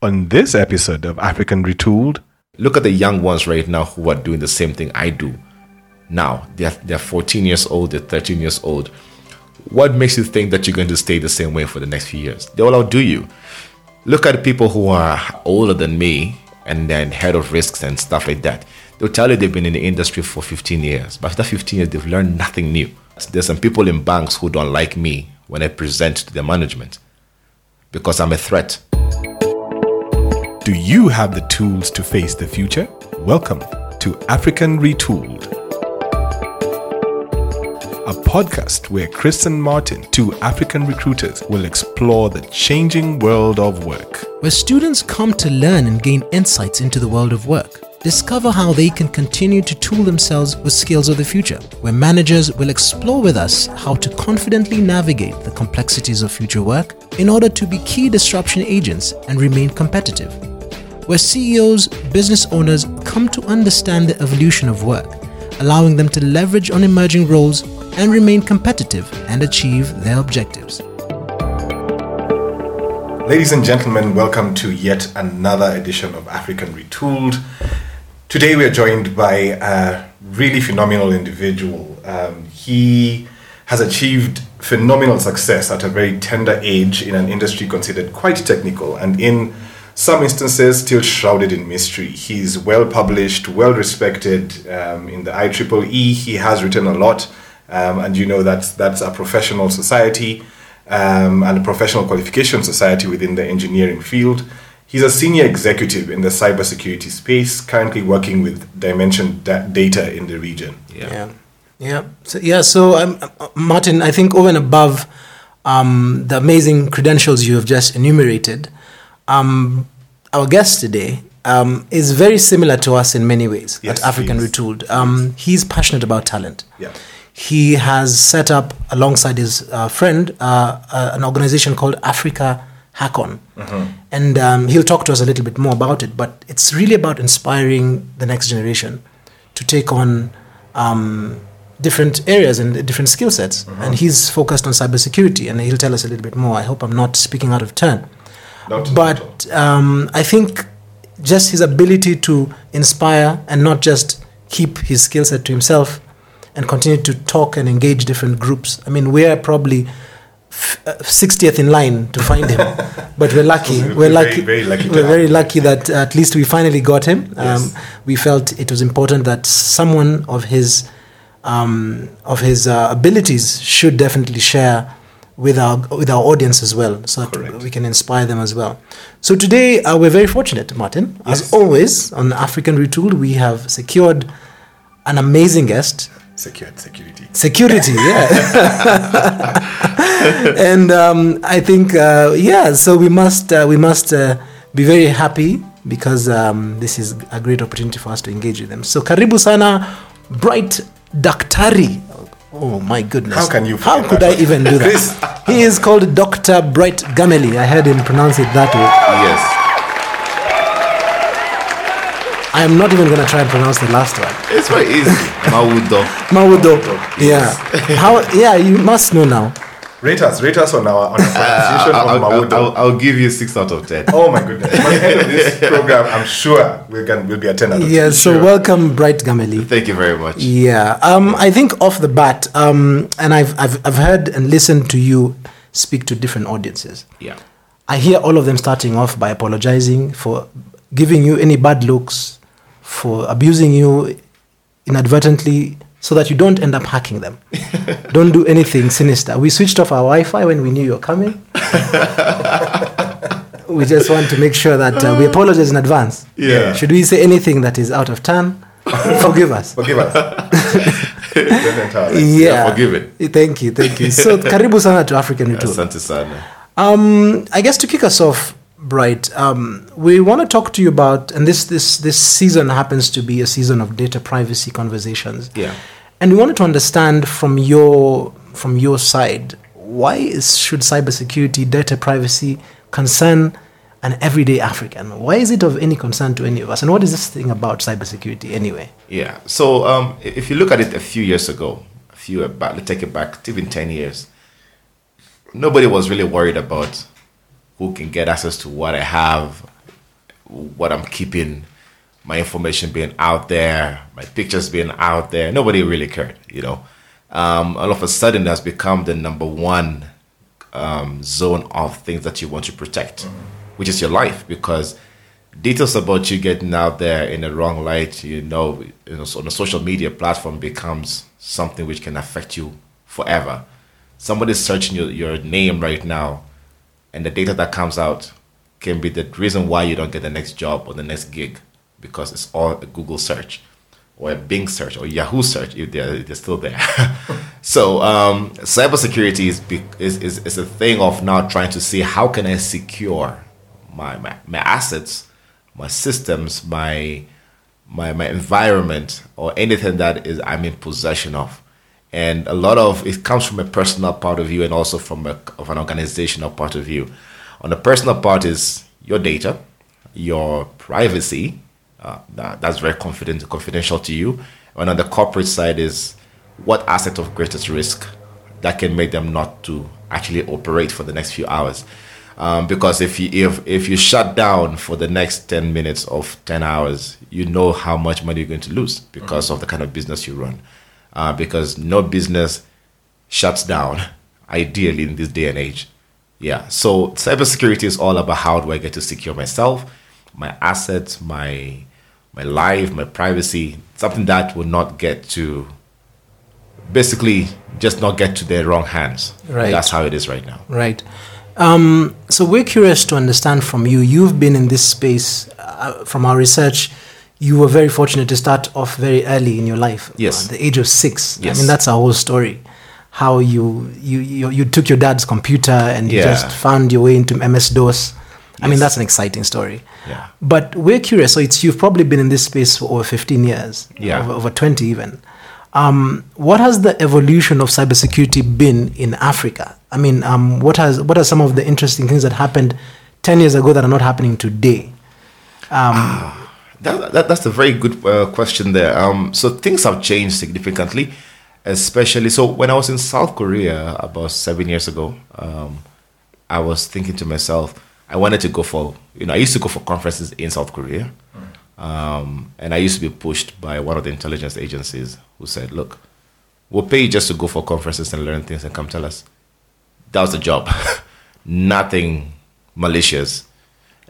On this episode of African Retooled, Look at the young ones right now who are doing the same thing I do. Now, they're, they're 14 years old, they're 13 years old. What makes you think that you're going to stay the same way for the next few years? They will outdo you. Look at people who are older than me and then head of risks and stuff like that. They'll tell you they've been in the industry for 15 years, but after 15 years, they've learned nothing new. There's some people in banks who don't like me when I present to their management because I'm a threat. Do you have the tools to face the future? Welcome to African Retooled, a podcast where Chris and Martin, two African recruiters, will explore the changing world of work. where students come to learn and gain insights into the world of work. Discover how they can continue to tool themselves with skills of the future, where managers will explore with us how to confidently navigate the complexities of future work in order to be key disruption agents and remain competitive. Where CEOs, business owners come to understand the evolution of work, allowing them to leverage on emerging roles and remain competitive and achieve their objectives. Ladies and gentlemen, welcome to yet another edition of African Retooled. Today we are joined by a really phenomenal individual. Um, he has achieved phenomenal success at a very tender age in an industry considered quite technical and in some instances still shrouded in mystery. He's well published, well respected um, in the IEEE. He has written a lot, um, and you know that's that's a professional society um, and a professional qualification society within the engineering field. He's a senior executive in the cybersecurity space, currently working with Dimension da- Data in the region. Yeah, yeah, so, yeah. So, um, uh, Martin, I think over and above um, the amazing credentials you have just enumerated, um, our guest today um, is very similar to us in many ways Yes, at African. Retooled. Um, he's passionate about talent. Yeah. He has set up, alongside his uh, friend, uh, uh, an organization called Africa Hackon. And um, he'll talk to us a little bit more about it, but it's really about inspiring the next generation to take on um, different areas and different skill sets. And he's focused on cybersecurity, and he'll tell us a little bit more. I hope I'm not speaking out of turn. Not- but um, I think just his ability to inspire and not just keep his skill set to himself and continue to talk and engage different groups. I mean, we're probably f- uh, 60th in line to find him, but we're lucky. We're We're very, lucky. very lucky We're very lucky that at least we finally got him. Yes. Um, we felt it was important that someone of his um, of his uh, abilities should definitely share with our with our audience as well, so that Correct. we can inspire them as well. So today uh, we're very fortunate, Martin. As always on African Retooled, we have secured an amazing guest. Secured security. Security, yeah. and um, I think, uh, yeah. So we must uh, we must uh, be very happy because um, this is a great opportunity for us to engage with them. So karibu sana, Bright Daktari. Oh my goodness! How can you How could I even do that? he is called Doctor Bright Gameli. I heard him pronounce it that way. Yes. I am not even going to try and pronounce the last one. It's very easy. Maudo. Mawudo. Yeah. How? Yeah, you must know now. Rate us, rate us on our, on our pronunciation I'll, of I'll, I'll, I'll give you 6 out of 10. Oh my goodness! By the end of this program, I'm sure we can will be a ten out of Yeah. 10, So sure. welcome, Bright Gameli. Thank you very much. Yeah. Um, I think off the bat, um, and I've, I've, I've heard and listened to you speak to different audiences. Yeah. I hear all of them starting off by apologizing for giving you any bad looks, for abusing you inadvertently, so that you don't end up hacking them. don't do anything sinister. We switched off our Wi Fi when we knew you were coming. we just want to make sure that uh, we apologize in advance. Yeah. Should we say anything that is out of turn? Forgive us. Forgive us. Don't. Yeah. forgive it. Thank you, thank you. So, karibu sana to African. Asante sana. Um, I guess to kick us off, Bright, um, we want to talk to you about, and this this this season happens to be a season of data privacy conversations. Yeah. And we wanted to understand from your from your side why is, should cybersecurity, data privacy concern an everyday African? Why is it of any concern to any of us? And what is this thing about cybersecurity anyway? Yeah. So um, if you look at it a few years ago, a few about let's take it back even ten years, nobody was really worried about who can get access to what I have, what I'm keeping, my information being out there, my pictures being out there. Nobody really cared, you know. Um, all of a sudden, that's become the number one um, zone of things that you want to protect, which is your life, because details about you getting out there in the wrong light, you know, you know, on a social media platform becomes something which can affect you forever. Somebody's searching your, your name right now, and the data that comes out can be the reason why you don't get the next job or the next gig because it's all a Google search or a Bing search or Yahoo search if they're, they're still there. so um, cybersecurity is, is, is, is a thing of now trying to see how can I secure my, my, my assets, my systems, my, my, my environment or anything that is I'm in possession of. And a lot of it comes from a personal part of view and also from a, of an organizational part of view. On the personal part is your data, your privacy. Uh, that, that's very confident, confidential to you. And on the corporate side is what asset of greatest risk that can make them not to actually operate for the next few hours. Um, because if you if if you shut down for the next 10 minutes of 10 hours you know how much money you're going to lose because mm-hmm. of the kind of business you run uh, because no business shuts down ideally in this day and age yeah. So cybersecurity is all about how do I get to secure myself, my assets, my my life, my privacy, something that will not get to basically just not get to the wrong hands. Right. That's how it is right now. Right. Um, so we're curious to understand from you. You've been in this space uh, from our research. You were very fortunate to start off very early in your life. Yes. At the age of six. Yes. I mean, that's our whole story how you you you, you took your dad's computer and you just found your way into MS DOS. I mean, that's an exciting story. Yeah. But we're curious. So it's you've probably been in this space for over 15 years. Yeah. Over, over 20 even. Um, what has the evolution of cybersecurity been in Africa? I mean, um, what has what are some of the interesting things that happened 10 years ago that are not happening today? Um, ah, that, that, that's a very good uh, question there. Um, so things have changed significantly especially so when I was in South Korea about seven years ago, um, I was thinking to myself, I wanted to go for you know I used to go for conferences in South Korea, um, and I used to be pushed by one of the intelligence agencies who said, "Look, we'll pay you just to go for conferences and learn things and come tell us." That was the job, nothing malicious.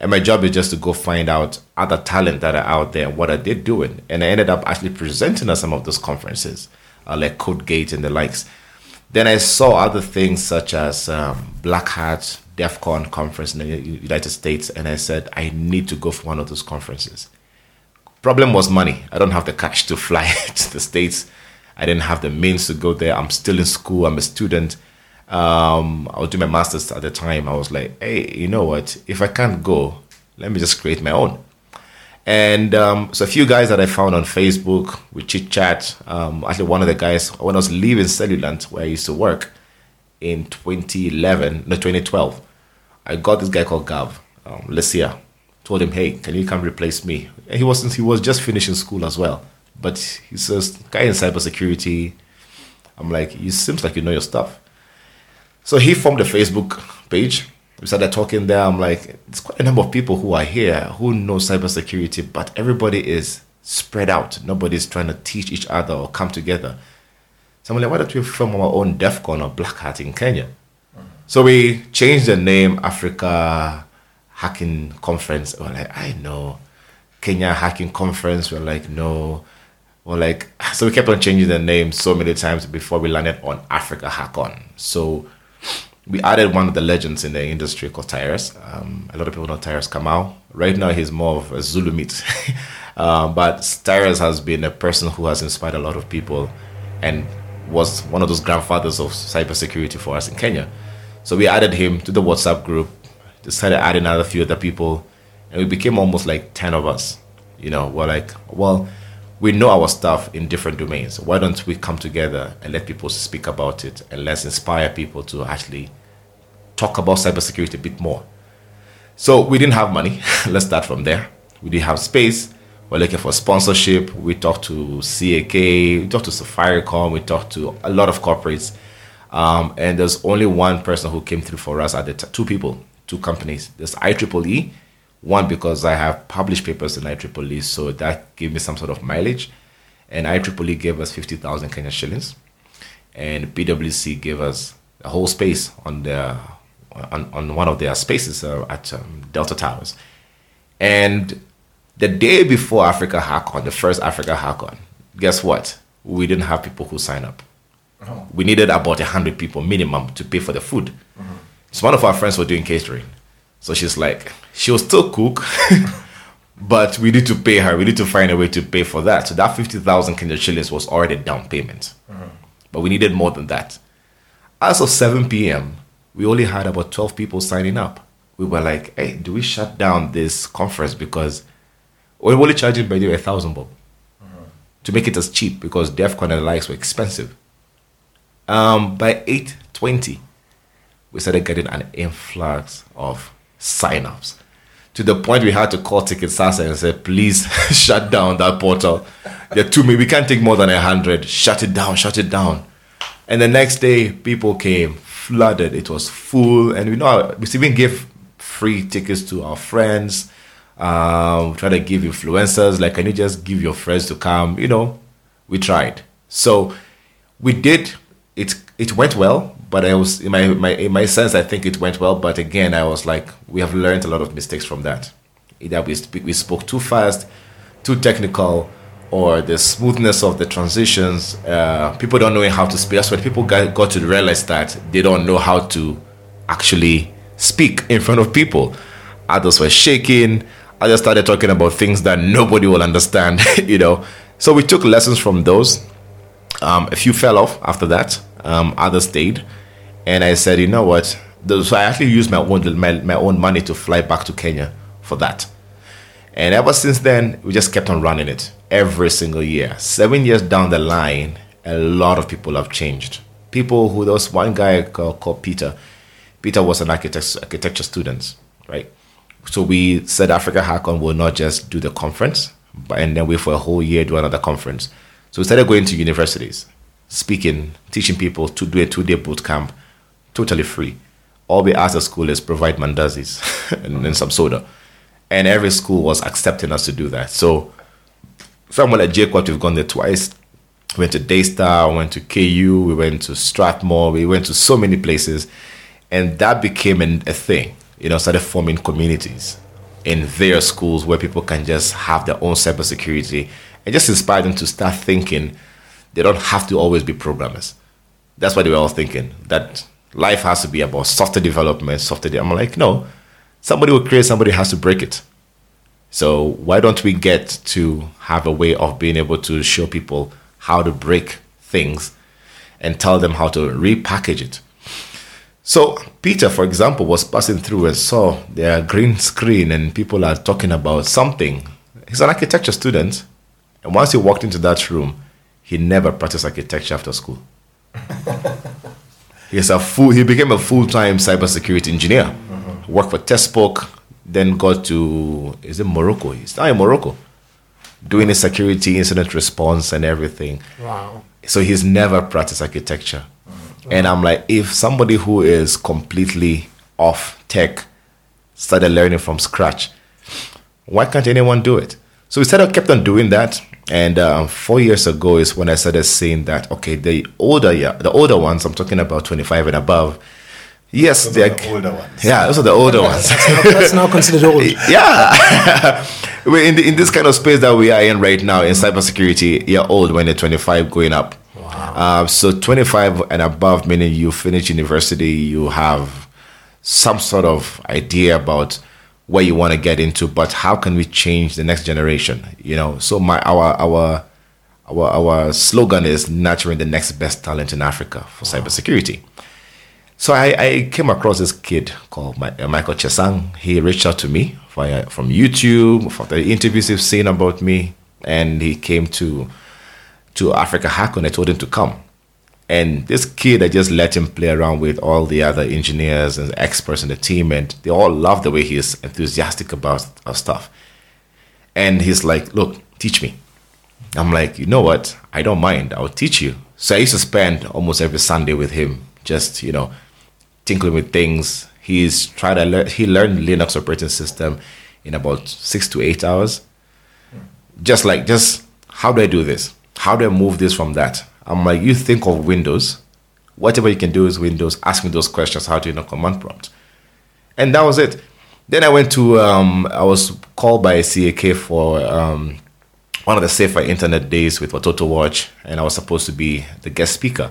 And my job is just to go find out other talent that are out there what are they doing. And I ended up actually presenting at some of those conferences uh, like CodeGate and the likes. Then I saw other things such as um, Black Hat, DEF CON conference in the United States, and I said, I need to go for one of those conferences. Problem was money. I don't have the cash to fly to the States. I didn't have the means to go there. I'm still in school. I'm a student. Um, I was doing my master's at the time. I was like, hey, you know what? If I can't go, let me just create my own. And um, so a few guys that I found on Facebook, we chit chat. Um, actually, one of the guys, when I was leaving Cellulant, where I used to work in 2011, no, 2012, I got this guy called Gav, um, Lesia. Told him, hey, can you come replace me? And he wasn't, he was just finishing school as well. But he's a guy in cybersecurity. I'm like, you seems like you know your stuff. So he formed a Facebook page we started talking there. I'm like, it's quite a number of people who are here who know cybersecurity, but everybody is spread out. Nobody's trying to teach each other or come together. So I'm like, why don't we form our own DEF CON or Black Hat in Kenya? Mm-hmm. So we changed the name Africa Hacking Conference. We're like, I know. Kenya Hacking Conference. We're like, no. We're like, so we kept on changing the name so many times before we landed on Africa Hackon. So we added one of the legends in the industry called Tyrus. Um, a lot of people know Tyrus Kamau. Right now, he's more of a Zulu meat. um, but Tyrus has been a person who has inspired a lot of people and was one of those grandfathers of cybersecurity for us in Kenya. So we added him to the WhatsApp group, decided adding another few other people, and we became almost like 10 of us. You know, we're like, well, we know our stuff in different domains. Why don't we come together and let people speak about it and let's inspire people to actually talk about cybersecurity a bit more? So we didn't have money. let's start from there. We didn't have space. We're looking for sponsorship. We talked to CAK, we talked to Safaricom, we talked to a lot of corporates. Um, and there's only one person who came through for us at the t- two people, two companies. There's IEEE, One, because I have published papers in IEEE, so that gave me some sort of mileage. And IEEE gave us 50,000 Kenya shillings. And PwC gave us a whole space on the on, on one of their spaces uh, at um, Delta Towers. And the day before Africa Hackon, the first Africa Hackon, guess what? We didn't have people who sign up. Oh. We needed about 100 people minimum to pay for the food. Mm-hmm. So one of our friends was doing catering. So she's like, she'll still cook, but we need to pay her. We need to find a way to pay for that. So that 50,000 Kenya shillings was already down payment. Mm-hmm. But we needed more than that. As of 7 p.m., we only had about 12 people signing up. We were like, hey, do we shut down this conference because we're only charging by the way a thousand bob mm-hmm. to make it as cheap because DEFCON and the likes were expensive. Um, by 8.20, we started getting an influx of signups to the point we had to call TicketSasa and say, please shut down that portal. There are too many. We can't take more than a hundred. Shut it down. Shut it down. And the next day, people came flooded. It was full, and we know we even gave free tickets to our friends. Um, try to give influencers like, can you just give your friends to come? You know, we tried. So we did. It it went well, but I was in my, my in my sense, I think it went well. But again, I was like, we have learned a lot of mistakes from that. Either we we spoke too fast, too technical, or the smoothness of the transitions. Uh, people don't know how to speak. That's when people got, got to realize that they don't know how to actually speak in front of people. Others were shaking. Others started talking about things that nobody will understand. you know, so we took lessons from those. Um, a few fell off after that. Um, others stayed, and I said, you know what? So I actually used my own my, my own money to fly back to Kenya for that. And ever since then, we just kept on running it every single year. Seven years down the line, a lot of people have changed. People who, there was one guy called, called Peter. Peter was an architect, architecture student, right? So we said Africa Hackon will not just do the conference, but and then wait for a whole year do another conference. So we started going to universities, speaking, teaching people to do a two-day boot camp, totally free. All we asked the school is provide mandazis and, and some soda and every school was accepting us to do that. So somewhere like JKUAT, we've gone there twice. We went to Daystar, went to KU, we went to Strathmore, we went to so many places, and that became an, a thing. You know, started forming communities in their schools where people can just have their own cybersecurity and just inspire them to start thinking they don't have to always be programmers. That's what they were all thinking that life has to be about software development, software. De- I'm like, no, somebody will create, somebody has to break it. So why don't we get to have a way of being able to show people how to break things and tell them how to repackage it? So Peter, for example, was passing through and saw their green screen and people are talking about something. He's an architecture student, and once he walked into that room, he never practiced architecture after school. He's a full. He became a full-time cybersecurity engineer worked for TESPOK, then got to is it Morocco? He's now in Morocco, doing the security incident response and everything. Wow. So he's never practiced architecture. Wow. And I'm like, if somebody who is completely off tech started learning from scratch, why can't anyone do it? So we started kept on doing that. And um, four years ago is when I started seeing that okay, the older yeah, the older ones, I'm talking about 25 and above, Yes, those they're the older ones. Yeah, those are the older ones. that's, now, that's now considered old. Yeah, we're in the, in this kind of space that we are in right now in cybersecurity. You're old when you're 25, going up. Wow. Uh, so 25 and above, meaning you finish university, you have some sort of idea about where you want to get into, but how can we change the next generation? You know, so my our our our our slogan is nurturing the next best talent in Africa for wow. cybersecurity. So I, I, came across this kid called uh, Michael Chesang. He reached out to me via, from YouTube, for the interviews he's seen about me, and he came to to Africa Hackon. I told him to come. And this kid, I just let him play around with all the other engineers and experts in the team, and they all love the way he's enthusiastic about our stuff. And he's like, Look, teach me. I'm like, You know what? I don't mind. I'll teach you. So I used to spend almost every Sunday with him, just, you know, tinkling with things. He's tried to learn, he learned Linux operating system in about six to eight hours. Just like, just how do I do this? How do I move this from that? I'm like, you think of Windows. Whatever you can do is Windows. Ask me those questions. How do you know command prompt? And that was it. Then I went to, um, I was called by CAK for um, one of the safer internet days with Watoto Watch, and I was supposed to be the guest speaker.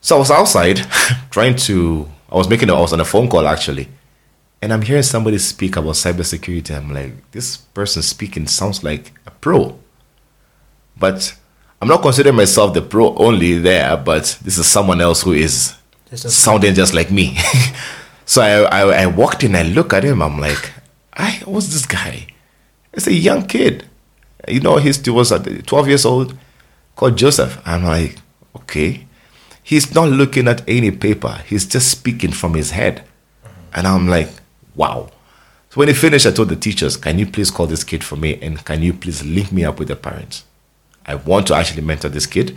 So I was outside trying to, I was making, I was on a phone call actually, and I'm hearing somebody speak about cybersecurity. I'm like, this person speaking sounds like a pro. But I'm not considering myself the pro only there, but this is someone else who is sounding just like me. so I, I, I walked in, I look at him, I'm like, I what's this guy? It's a young kid. You know, he's, he was uh, 12 years old, called Joseph. I'm like, okay. He's not looking at any paper. He's just speaking from his head. And I'm like, wow. So when he finished, I told the teachers, can you please call this kid for me and can you please link me up with the parents? I want to actually mentor this kid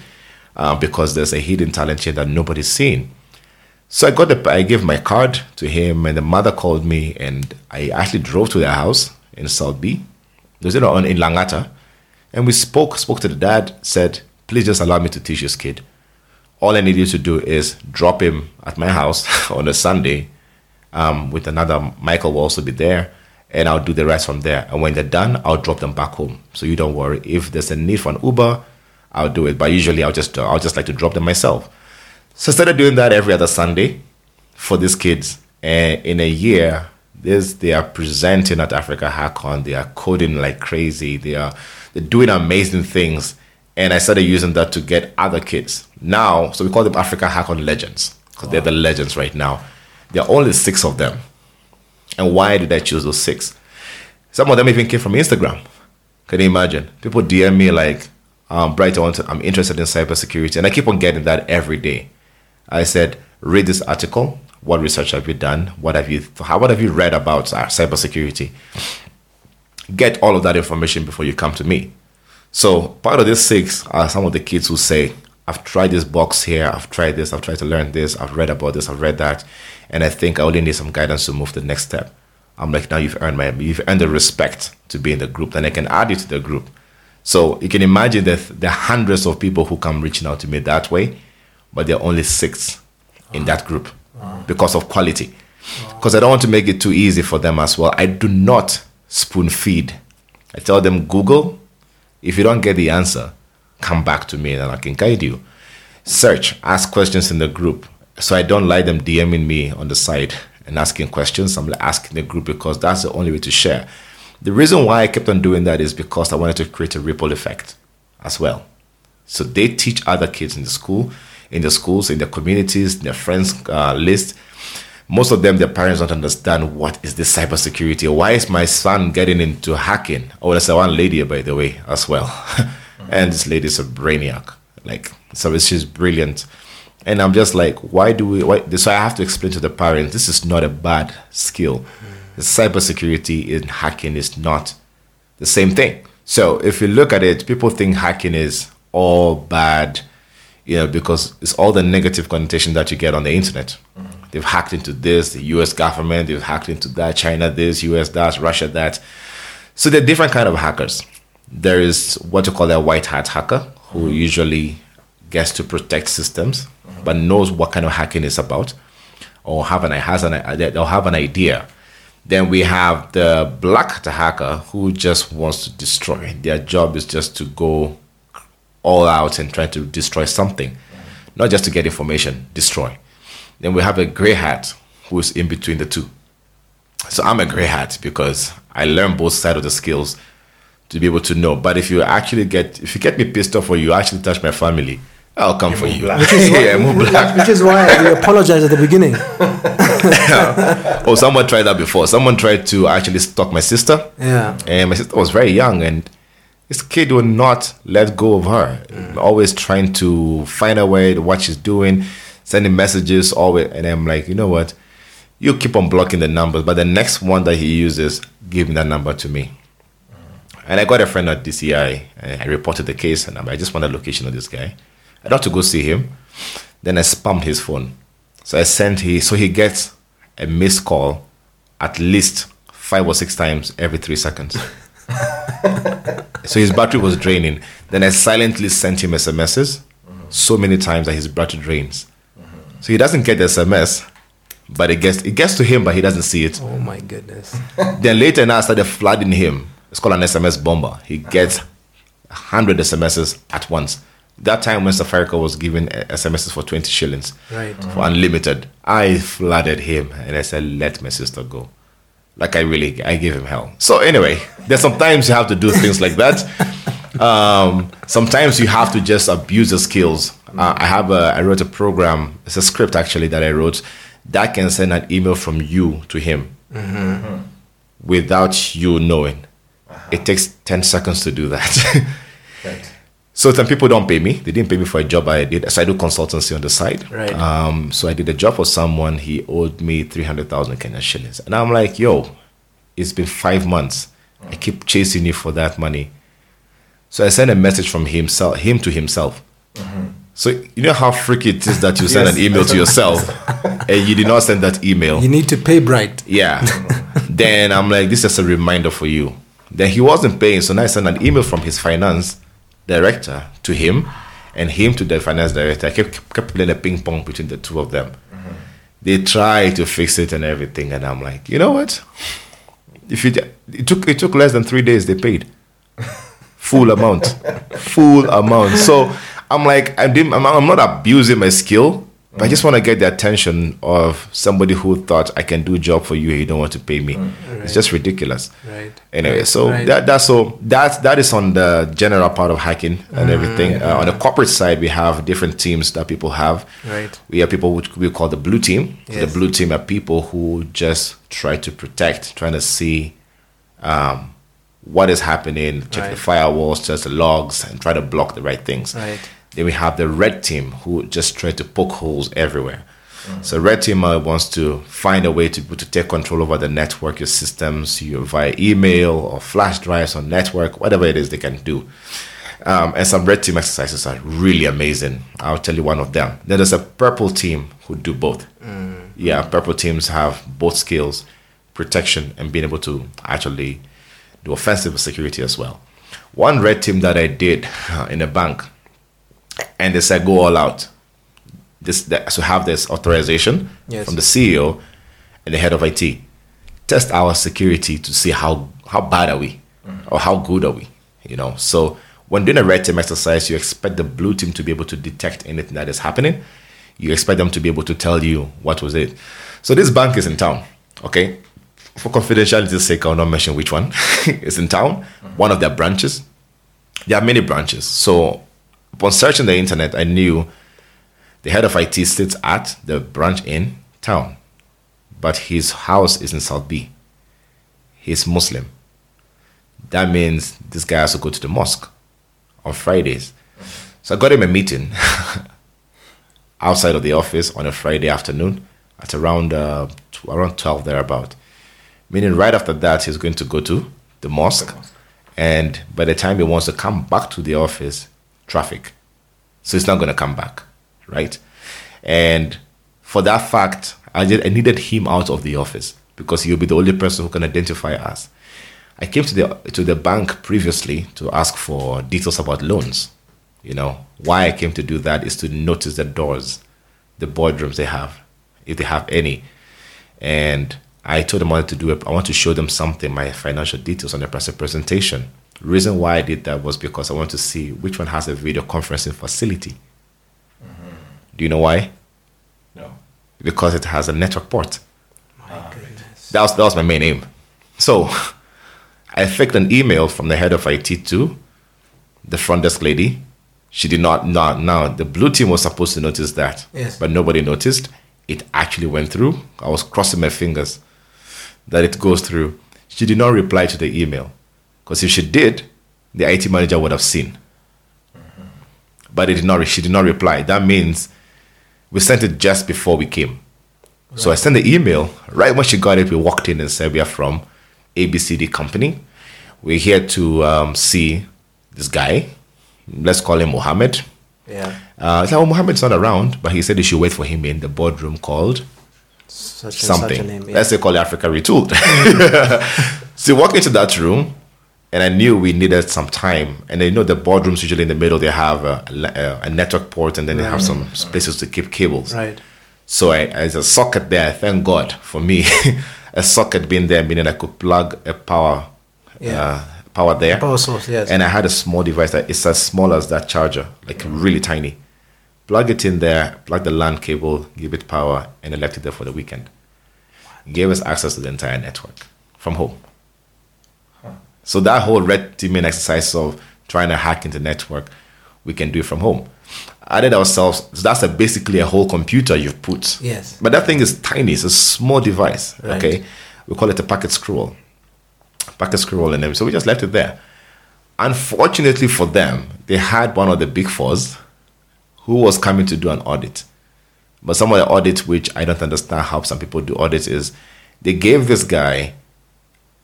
uh, because there's a hidden talent here that nobody's seen. So I got the, I gave my card to him, and the mother called me, and I actually drove to their house in South B. It was in, in Langata, and we spoke. Spoke to the dad. Said, "Please just allow me to teach this kid. All I need you to do is drop him at my house on a Sunday. Um, with another Michael will also be there, and I'll do the rest from there. And when they're done, I'll drop them back home. So you don't worry. If there's a need for an Uber, I'll do it. But usually, I'll just I'll just like to drop them myself. So I started doing that every other Sunday for these kids. And in a year, this they are presenting at Africa Hackon. They are coding like crazy. They are they're doing amazing things. And I started using that to get other kids. Now, so we call them Africa Hackon legends because they're the legends right now. There are only six of them. And why did I choose those six? Some of them even came from Instagram. Can you imagine? People DM me like, um, Bright, I want I'm interested in cybersecurity. And I keep on getting that every day. I said, read this article. What research have you done? What have you how, what have you read about uh, cybersecurity? Get all of that information before you come to me. So part of this six are some of the kids who say, I've tried this box here, I've tried this, I've tried to learn this, I've read about this, I've read that, and I think I only need some guidance to move to the next step. I'm like, now you've earned my you've earned the respect to be in the group, then I can add you to the group. So you can imagine that there are hundreds of people who come reaching out to me that way, but there are only six in that group because of quality. Because I don't want to make it too easy for them as well. I do not spoon feed. I tell them Google. If you don't get the answer, come back to me and I can guide you. Search, ask questions in the group. So I don't like them DMing me on the side and asking questions. I'm asking the group because that's the only way to share. The reason why I kept on doing that is because I wanted to create a ripple effect as well. So they teach other kids in the school, in the schools, in their communities, in their friends uh, list. Most of them, their parents don't understand what is this cybersecurity. Why is my son getting into hacking? Oh, there's a one lady, by the way, as well. and this lady's a brainiac. Like, so she's brilliant. And I'm just like, why do we? Why? So I have to explain to the parents, this is not a bad skill. Cybersecurity in hacking is not the same thing. So if you look at it, people think hacking is all bad, you know, because it's all the negative connotation that you get on the internet. They've hacked into this, the US government, they've hacked into that, China this, US that, Russia that. So they're different kind of hackers. There is what you call a white hat hacker who mm-hmm. usually gets to protect systems mm-hmm. but knows what kind of hacking is about or have an has an or have an idea. Then we have the black hat hacker who just wants to destroy. Their job is just to go all out and try to destroy something, mm-hmm. not just to get information, destroy. Then we have a gray hat who's in between the two. So I'm a gray hat because I learn both sides of the skills to be able to know. But if you actually get if you get me pissed off or you actually touch my family, I'll come for you. Which yeah, move black. Which is why we apologize at the beginning. oh, someone tried that before. Someone tried to actually stalk my sister. Yeah. And my sister was very young, and this kid would not let go of her. Mm. Always trying to find a way to what she's doing, sending messages. Always, and I'm like, you know what? You keep on blocking the numbers, but the next one that he uses, give me that number to me. And I got a friend at DCI, and I eh, reported the case, and I just want the location of this guy. I had to go see him. Then I spammed his phone. So I sent he so he gets a missed call at least five or six times every three seconds. so his battery was draining. Then I silently sent him SMSs so many times that his battery drains. Mm-hmm. So he doesn't get the SMS, but it gets it gets to him, but he doesn't see it. Oh my goodness. Then later now I started flooding him. It's called an SMS bomber. He gets 100 SMSs at once. That time when Safaricom was giving SMSs for 20 shillings Right. for unlimited, I flooded him and I said, let my sister go. Like I really, I gave him hell. So anyway, there's sometimes you have to do things like that. Um, sometimes you have to just abuse the skills. Uh, I have a, I wrote a program. It's a script actually that I wrote that can send an email from you to him without you knowing. It takes 10 seconds to do that. Right. so some people don't pay me. They didn't pay me for a job I did. So I do consultancy on the side. Right. Um, so I did a job for someone. He owed me 300,000 Kenyan shillings. And I'm like, yo, it's been five months. I keep chasing you for that money. So I sent a message from himself, him to himself. So you know how freaky it is that you send Yes, an email to yourself and you did not send that email. You need to pay bright. Yeah. then I'm like, this is a reminder for you. Then he wasn't paying, so now I sent an email from his finance director to him, and him to the finance director. I kept, kept playing a ping pong between the two of them. Mm-hmm. They tried to fix it and everything, and I'm like, you know what? If you, it took it took less than three days, they paid full amount, full amount. So I'm like, I didn't, I'm, I'm not abusing my skill, but I just want to get the attention of somebody who thought I can do a job for you and you don't want to pay me. It's just ridiculous. Right. Anyway, so Right. that that's so that that is on the general part of hacking and everything. Uh, on the corporate side, we have different teams that people have. Right. We have people which we call the blue team. So Yes. The blue team are people who just try to protect, trying to see um, what is happening, check the firewalls, check the logs, and try to block the right things. Right. Then we have the red team who just try to poke holes everywhere. So red team uh, wants to find a way to to take control over the network, your systems, your via email or flash drives or network, whatever it is they can do. Um, and some red team exercises are really amazing. I'll tell you one of them. Then there's a purple team who do both. Yeah, purple teams have both skills, protection, and being able to actually do offensive security as well. One red team that I did in a bank, and they said go all out. This that, so have this authorization Yes. from the CEO and the head of IT. Test our security to see how how bad are we or how good are we. You know, so when doing a red team exercise, you expect the blue team to be able to detect anything that is happening. You expect them to be able to tell you what was it. So this bank is in town, okay? For confidentiality's sake, I'll not mention which one. it's in town, one of their branches. There are many branches. So upon searching the internet, I knew the head of IT sits at the branch in town, but his house is in South B. He's Muslim. That means this guy has to go to the mosque on Fridays. So I got him a meeting outside of the office on a Friday afternoon at around uh, around twelve thereabout. Meaning, right after that, he's going to go to the mosque, and by the time he wants to come back to the office, traffic. So it's not going to come back, right? And for that fact, I, did, I needed him out of the office because he'll be the only person who can identify us. I came to the to the bank previously to ask for details about loans. You know why I came to do that is to notice the doors, the boardrooms they have, if they have any, and I told them I wanted to do it. I want to show them something, my financial details on the press presentation. Reason why I did that was because I want to see which one has a video conferencing facility. Mm-hmm. Do you know why? No. Because it has a network port. My ah. goodness. That was, that was my main aim. So I faked an email from the head of IT to the front desk lady. She did not, not now the blue team was supposed to notice that, Yes. but nobody noticed. It actually went through. I was crossing my fingers that it goes through. She did not reply to the email because if she did, the IT manager would have seen. But it did not. She did not reply. That means we sent it just before we came. So I sent the email. Right when she got it, we walked in and said, We are from ABCD Company. We're here to um, see this guy. Let's call him Mohammed. Yeah. Uh, said, Oh, Mohammed's not around, but he said you should wait for him in the boardroom called Such something. Such name, yeah. Let's say call it Africa Retooled. so walk into that room, and I knew we needed some time. And you know the boardrooms usually in the middle they have a, a, a network port, and then they have some places to keep cables. right. So I, as a socket there, thank God for me, a socket being there, meaning I could plug a power, Yeah. uh, power there. Power source, yes. And I had a small device that is as small as that charger, like really tiny. Plug it in there, plug the LAN cable, give it power, and I left it there for the weekend. Gave us access to the entire network from home. So that whole red teaming exercise of trying to hack into network, we can do it from home. Added ourselves, so that's a, basically a whole computer you've put. Yes. But that thing is tiny. It's a small device. Right. Okay. We call it a Packet Squirrel. Packet Squirrel and everything. So we just left it there. Unfortunately for them, they had one of the big fours who was coming to do an audit. But some of the audits, which I don't understand how some people do audits, is they gave this guy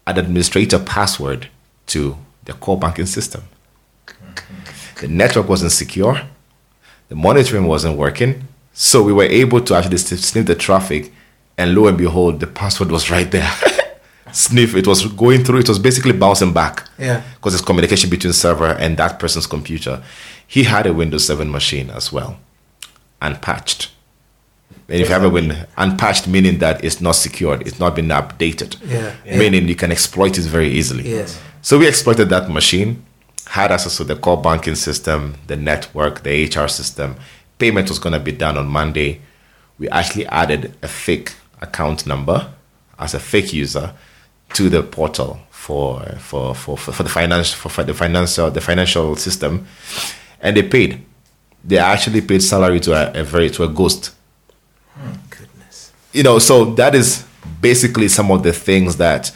an administrator password to the core banking system. The network wasn't secure, the monitoring wasn't working, so we were able to actually sniff the traffic, and lo and behold, the password was right there. sniff, it was going through, it was basically bouncing back Yeah. because it's communication between server and that person's computer. He had a Windows 7 machine as well, unpatched. And if you have a Win unpatched, meaning that it's not secured, it's not been updated, Yeah, yeah. meaning you can exploit it very easily. Yes. So we exploited that machine, had access to the core banking system, the network, the HR system. Payment was going to be done on Monday. We actually added a fake account number as a fake user to the portal for for for, for, for the finance for, for the financial the financial system, and they paid. They actually paid salary to a, a very to a ghost oh, Goodness. you know, so that is basically some of the things that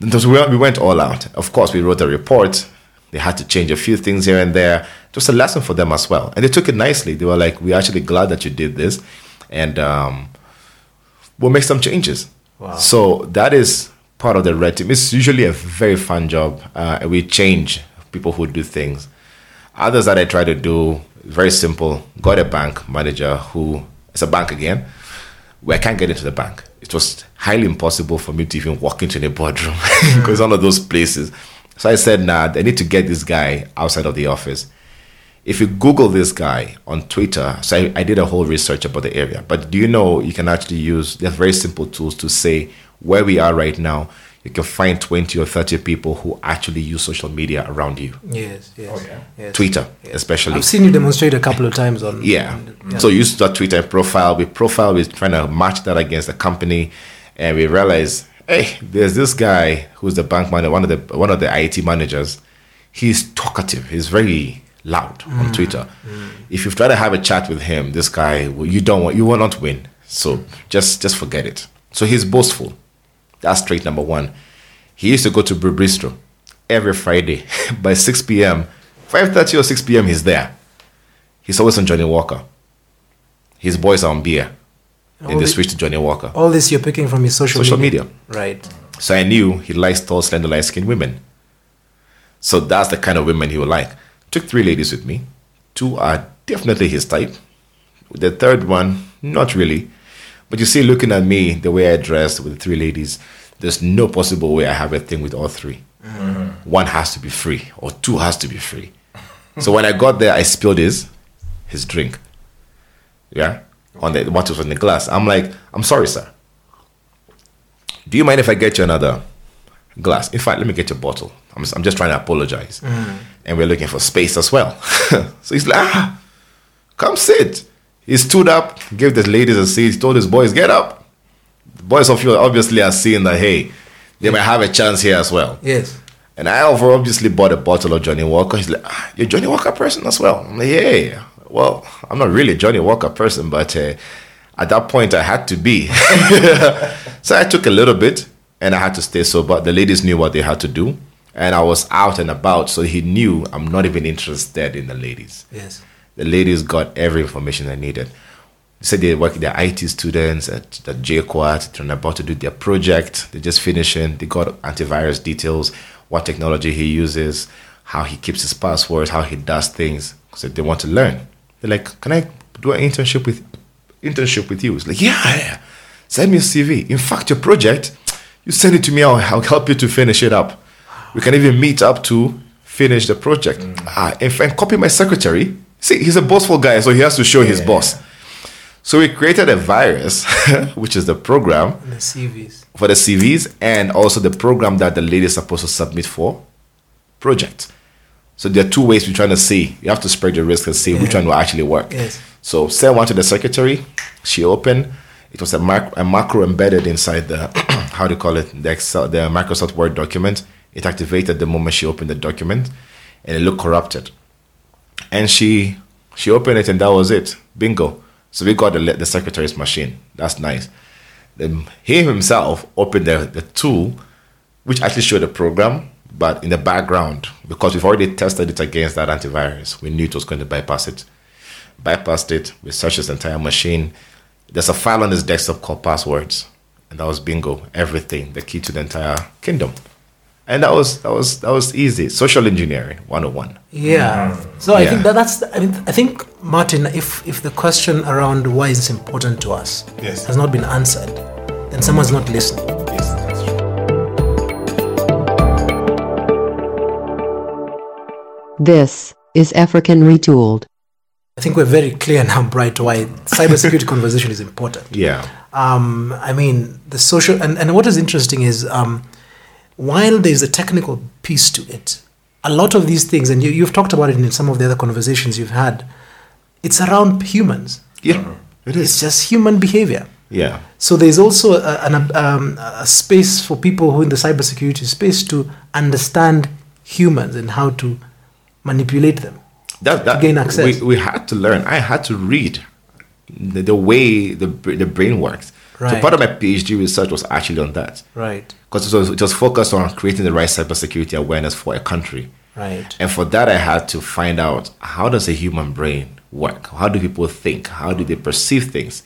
because we went- we went all out. Of course, we wrote a report. They had to change a few things here and there. Just a lesson for them as well, and they took it nicely. They were like, "We're actually glad that you did this, and um, we'll make some changes." Wow. So that is part of the red team. It's usually a very fun job. Uh, we change people who do things. Others that I try to do very simple. Got a bank manager who is a bank again, where I can't get into the bank. It was highly impossible for me to even walk into the boardroom because one of those places. So I said, nah, I need to get this guy outside of the office. If you Google this guy on Twitter, so I, I did a whole research about the area. But do you know you can actually use there's very simple tools to say where we are right now. You can find 20 or 30 people who actually use social media around you. Yes, yes. Oh, yeah. yes. Twitter, especially. I've seen you demonstrate a couple of times on. Yeah. on- So you use that Twitter profile. We profile. We're trying to match that against the company, and we realize, hey, there's this guy who's the bank manager, one of the one of the IT managers. He's talkative. He's very loud on mm. Twitter. Mm. If you try to have a chat with him, this guy, well, you don't want, you will not win. So just just forget it. So he's boastful. That's trait number one. He used to go to Brew Bistro every Friday by 6 p.m. 5:30 or 6 p.m. He's there. He's always on Johnnie Walker. His boys are on beer. Then All they the- switch to Johnnie Walker. All this you're picking from his social, Social media. Right. So I knew he likes tall, slender, light skinned women. So that's the kind of women he would like. Took three ladies with me. Two are definitely his type. The third one, not really. But you see, looking at me, the way I dressed with the three ladies, there's no possible way I have a thing with all 3 One has to be free, or two has to be free. so when I got there, I spilled his his drink. Yeah, on the what was in the glass. I'm like, I'm sorry, sir. Do you mind if I get you another glass? In fact, let me get your bottle. I'm just, I'm just trying to apologize. And we're looking for space as well. so he's like, ah, come sit. He stood up, gave the ladies a seat, told his boys, get up. The boys of you obviously are seeing that, hey, they might have a chance here as well. Yes. And I over obviously bought a bottle of Johnnie Walker. He's like, ah, you're a Johnnie Walker person as well. I'm like, yeah. Well, I'm not really a Johnnie Walker person, but uh, at that point I had to be. so I took a little bit and I had to stay sober. The ladies knew what they had to do. And I was out and about, so he knew I'm not even interested in the ladies. Yes. The ladies got every information they needed. They said they work, they're IT students at, at JKUAT, they're about to do their project, they're just finishing. They got antivirus details, what technology he uses, how he keeps his passwords, how he does things. So they want to learn. They're like, Can I do an internship with internship with you? It's like, yeah, yeah. Send me a CV. In fact, your project, you send it to me. I'll, I'll help you to finish it up. We can even meet up to finish the project. Ah, in fact, copy my secretary. See, he's a boastful guy, so he has to show his Yeah. boss. So we created a virus, which is the program The CVs. for the CVs and also the program that the lady is supposed to submit for project. So there are two ways we're trying to see. You have to spread the risk and see which one will actually work. Yes. So send one to the secretary. She opened. It was a, mac- a macro embedded inside the how do you call it the Excel the Microsoft Word document. It activated the moment she opened the document, and it looked corrupted. And she she opened it, and that was it. Bingo. So we got the the secretary's machine. That's nice. Then he himself opened the, the tool, which actually showed the program, but in the background, because we've already tested it against that antivirus, we knew it was going to bypass it. Bypassed it, we searched his entire machine. There's a file on his desktop called passwords, and that was bingo, everything, the key to the entire kingdom. And that was that was that was easy. Social engineering 101. Yeah. So I Yeah. think that that's. I mean, I think Martin, if if the question around why is this important to us Yes. has not been answered, then someone's not listening. Yes, that's true. This is African Retooled. I think we're very clear now, Bright, why cybersecurity conversation is important. Yeah. um, I mean, the social and, and what is interesting is um, while there's a technical piece to it, a lot of these things, and you, you've talked about it in some of the other conversations you've had, it's around humans. Yeah. It is. It's just human behavior. Yeah. So there's also a, an, um, a space for people who in the cybersecurity space to understand humans and how to manipulate them. that, that gain access. We, we had to learn. I had to read the, the way the the brain works. So part of my PhD research was actually on that Right. because it was, it was focused on creating the right cybersecurity awareness for a country. Right. And for that, I had to find out how does a human brain work? How do people think? How do they perceive things?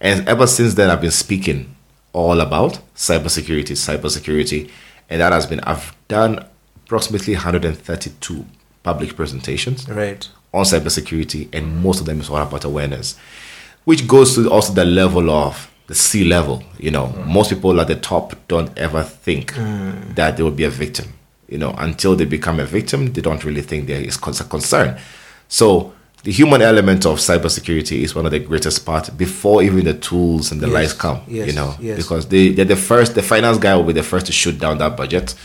And ever since then, I've been speaking all about cybersecurity, cybersecurity, and that has been I've done approximately 132 public presentations Right. on cybersecurity, and most of them is all about awareness, which goes to also the level of the C level. You know, mm. most people at the top don't ever think mm. that they will be a victim. You know, until they become a victim, they don't really think there is a concern. So the human element of cybersecurity is one of the greatest parts before even the tools and the Yes, lights come. yes, you know, yes. because they they're the first. The finance guy will be the first to shoot down that budget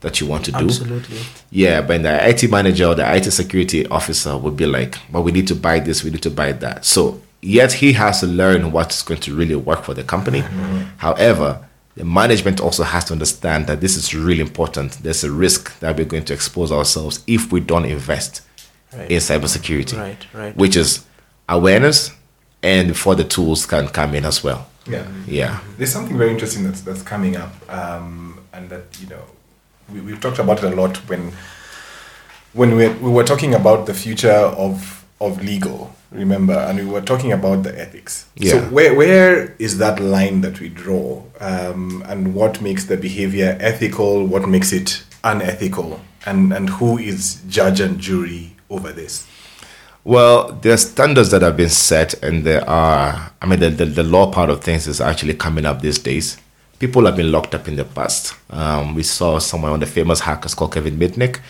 that you want to do. Absolutely. Yeah, but the IT manager or the IT security officer would be like, but we need to buy this, we need to buy that. So, yet he has to learn what's going to really work for the company. However, the management also has to understand that this is really important. There's a risk that we're going to expose ourselves if we don't invest Right. in cybersecurity, Right, right. which is awareness and before the tools can come in as well. Yeah. Yeah. There's something very interesting that's that's coming up, um, and that you know we, we've talked about it a lot when when we we were talking about the future of of legal. Remember, and we were talking about the ethics. So where where is that line that we draw, um, and what makes the behavior ethical? What makes it unethical? And and who is judge and jury over this? Well, there are standards that have been set, and there are, I mean, the, the, the law part of things is actually coming up these days. People have been locked up in the past. Um, we saw someone, one of the famous hackers called Kevin Mitnick,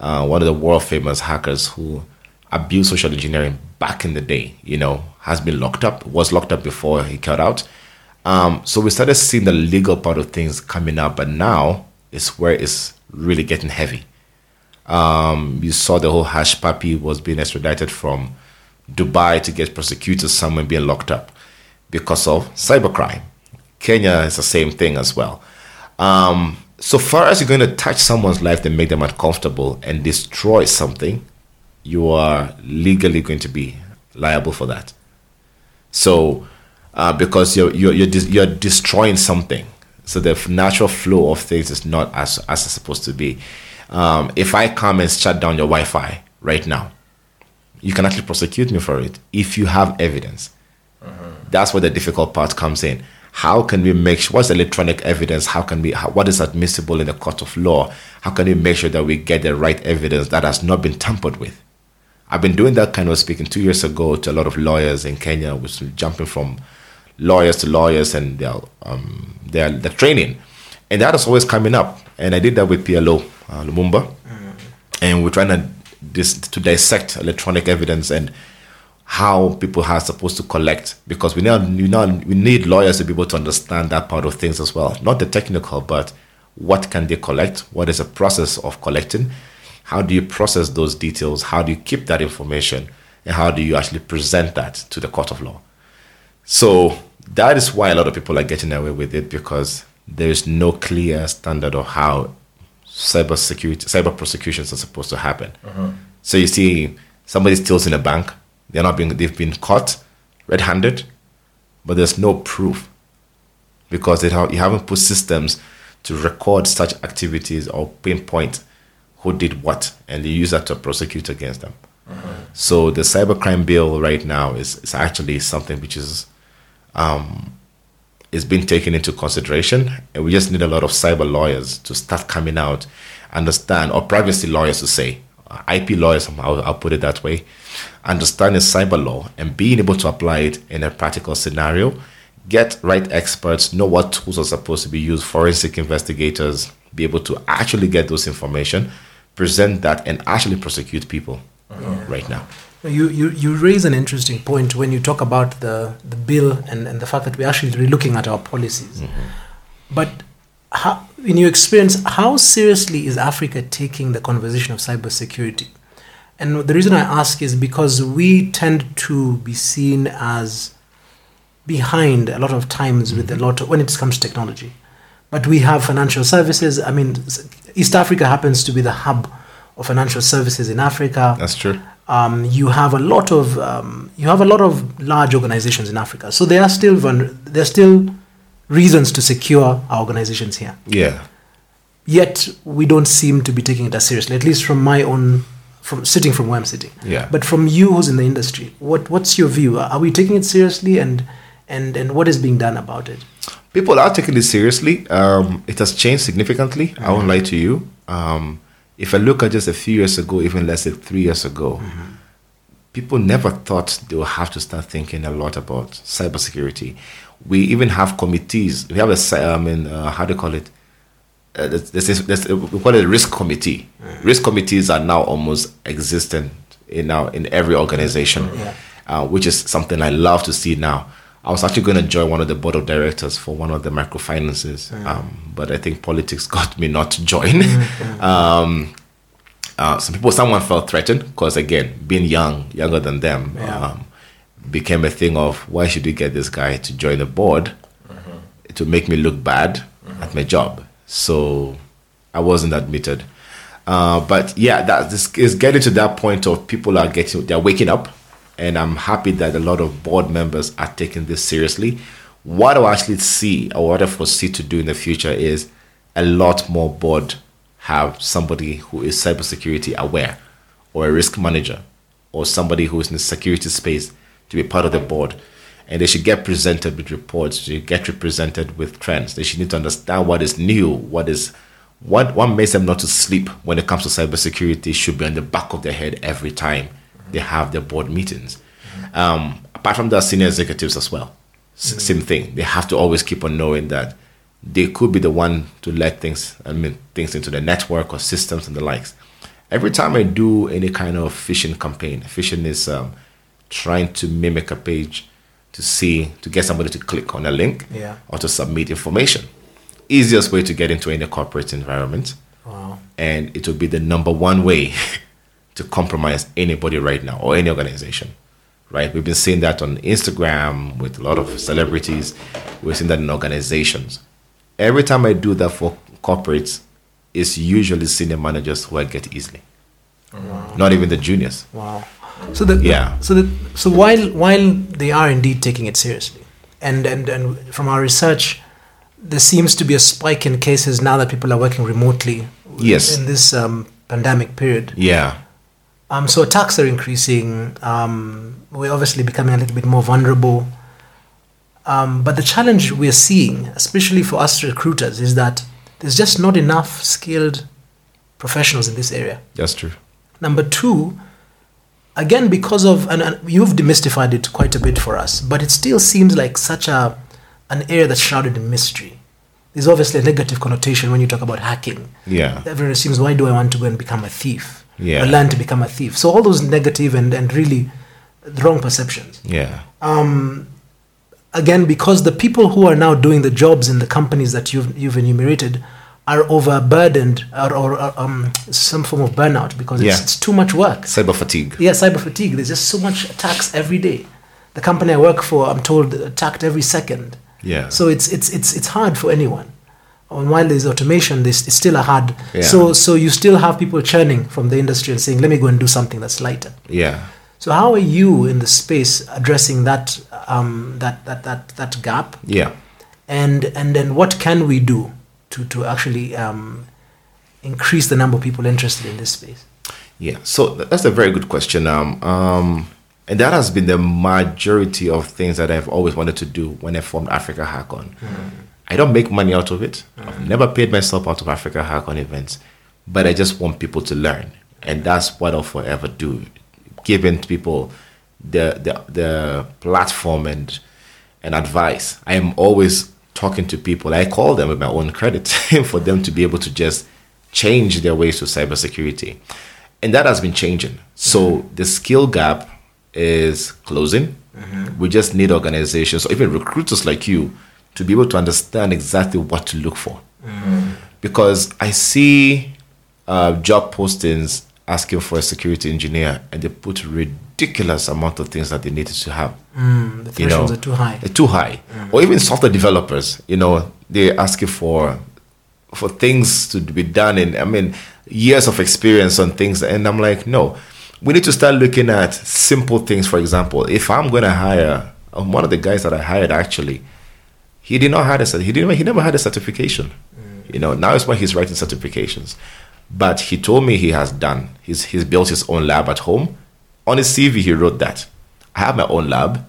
uh, one of the world famous hackers who abused social engineering back in the day, you know, has been locked up, was locked up before he got out. Um, so we started seeing the legal part of things coming up, but now it's where it's really getting heavy. Um, you saw the whole Hushpuppi was being extradited from Dubai to get prosecuted somewhere being locked up because of cybercrime. Kenya is the same thing as well. Um, so far as you're going to touch someone's life and make them uncomfortable and destroy something, you are legally going to be liable for that. So, uh, because you're you're you're, dis- you're destroying something, so the natural flow of things is not as as it's supposed to be. Um, if I come and shut down your Wi-Fi right now, you can actually prosecute me for it if you have evidence. That's where the difficult part comes in. How can we make sure what's electronic evidence? How can we how, what is admissible in the court of law? How can we make sure that we get the right evidence that has not been tampered with? I've been doing that kind of speaking two years ago to a lot of lawyers in Kenya, which was jumping from lawyers to lawyers and their um, their, their training, and that is always coming up. And I did that with PLO uh, Lumumba, and we're trying to dis- to dissect electronic evidence and how people are supposed to collect because we now we now we need lawyers to be able to understand that part of things as well, not the technical, but what can they collect? What is the process of collecting? How do you process those details? How do you keep that information? And how do you actually present that to the court of law? So that is why a lot of people are getting away with it because there is no clear standard of how cyber security, cyber prosecutions are supposed to happen. Uh-huh. So you see, somebody steals in a bank, they're not being, they've been caught red-handed, but there's no proof because you haven't put systems to record such activities or pinpoint who did what, and they use that to prosecute against them. So the cybercrime bill right now is, is actually something which is um, is being taken into consideration, and we just need a lot of cyber lawyers to start coming out, understand, or privacy lawyers to say, uh, IP lawyers, I'll, I'll put it that way, understanding cyber law and being able to apply it in a practical scenario, get right experts, know what tools are supposed to be used, forensic investigators, be able to actually get those information, present that, and actually prosecute people right now. You, you, you raise an interesting point when you talk about the, the bill and, and the fact that we're actually relooking at our policies. Mm-hmm. But how, in your experience, how seriously is Africa taking the conversation of cybersecurity? And the reason I ask is because we tend to be seen as behind a lot of times with a mm-hmm. lot of, when it comes to technology. But we have financial services. I mean, East Africa happens to be the hub of financial services in Africa That's true. um, you have a lot of um, you have a lot of large organizations in Africa. So there are still vulner- there are still reasons to secure our organizations here. Yeah. Yet we don't seem to be taking it as seriously. At least from my own from sitting from where I'm sitting. Yeah. But from you who's in the industry, what what's your view? Are we taking it seriously and and and what is being done about it? People are taking this seriously. Um, it has changed significantly. I won't lie to you. Um, if I look at just a few years ago, even less than three years ago, people never thought they would have to start thinking a lot about cybersecurity. We even have committees. We have a, cy- mean, uh, how do you call it? Uh, there's, there's, there's, we call it a risk committee. Risk committees are now almost existent in now in every organization, Yeah. uh, which is something I love to see now. I was actually going to join one of the board of directors for one of the microfinances, um, but I think politics got me not to join. um, uh, some people, someone felt threatened because again, being young, younger than them, Yeah. um, became a thing of why should we get this guy to join the board it to make me look bad at my job. So I wasn't admitted. Uh, but yeah, that this is getting to that point of people are getting they're waking up, and I'm happy that a lot of board members are taking this seriously. What I actually see or what I foresee to do in the future is a lot more board have somebody who is cybersecurity aware, or a risk manager, or somebody who is in the security space to be part of the board. And they should get presented with reports they should get represented with trends. They should need to understand what is new what is what what makes them not to sleep when it comes to cybersecurity should be on the back of their head every time they have their board meetings. Um, apart from that senior executives as well S- same thing. They have to always keep on knowing that they could be the one to let things i mean things into the network or systems and the likes. Every time i do any kind of phishing campaign phishing is um, trying to mimic a page to see to get somebody to click on a link Yeah. or to submit information. Easiest way to get into any corporate environment. Wow. and it will be the number one way to compromise anybody right now or any organization right we've been seeing that on instagram with a lot of celebrities we're seeing that in organizations every time i do that for corporates it's usually senior managers who i get easily not even the juniors Wow. So the Yeah. So the so while while they are indeed taking it seriously, and and and from our research, there seems to be a spike in cases now that people are working remotely. Yes. In this um, pandemic period, yeah um, so attacks are increasing. Um, we're obviously becoming a little bit more vulnerable. Um, but the challenge we're seeing, especially for us recruiters, is that there's just not enough skilled professionals in this area. that's true Number two, again because of and, and you've demystified it quite a bit for us but it still seems like such a an area that's shrouded in mystery there's obviously a negative connotation when you talk about hacking Yeah. everyone assumes why do i want to go and become a thief Yeah. or learn to become a thief so all those negative and, and really wrong perceptions Yeah. um, again because the people who are now doing the jobs in the companies that you've, you've enumerated are overburdened or, or, or um, some form of burnout because it's, Yeah. it's too much work Cyber fatigue. yeah cyber fatigue there's just so much attacks every day the company i work for i'm told attacked every second Yeah. so it's it's it's it's hard for anyone and while there's automation there's it's still a hard Yeah. so so you still have people churning from the industry and saying let me go and do something that's lighter Yeah. so how are you in the space addressing that um, that, that that that gap? Yeah. And and then what can we do to to actually um, increase the number of people interested in this space? Yeah, so that's a very good question. Um, um, and that has been the majority of things that I've always wanted to do when I formed Africa Hackon. I don't make money out of it. I've never paid myself out of Africa Hackon events, but I just want people to learn, and that's what I'll forever do, giving people the the, the platform and and advice. I am always talking to people. I call them with my own credit for them to be able to just change their ways to cybersecurity. And that has been changing. So the skill gap is closing. Mm-hmm. We just need organizations, or even recruiters like you, to be able to understand exactly what to look for. Because I see uh, job postings asking for a security engineer, and they put ridiculous amount of things that they needed to have Mm, the you know, thresholds are too high. they're too high. Or even software developers, you know, they ask you for for things to be done in I mean years of experience on things and I'm like, no. We need to start looking at simple things. For example, if I'm gonna hire um, one of the guys that I hired actually, he did not have a he didn't he never had a certification. You know, now it's when he's writing certifications. But he told me he has done. He's he's built his own lab at home. On his CV, he wrote that. I have my own lab.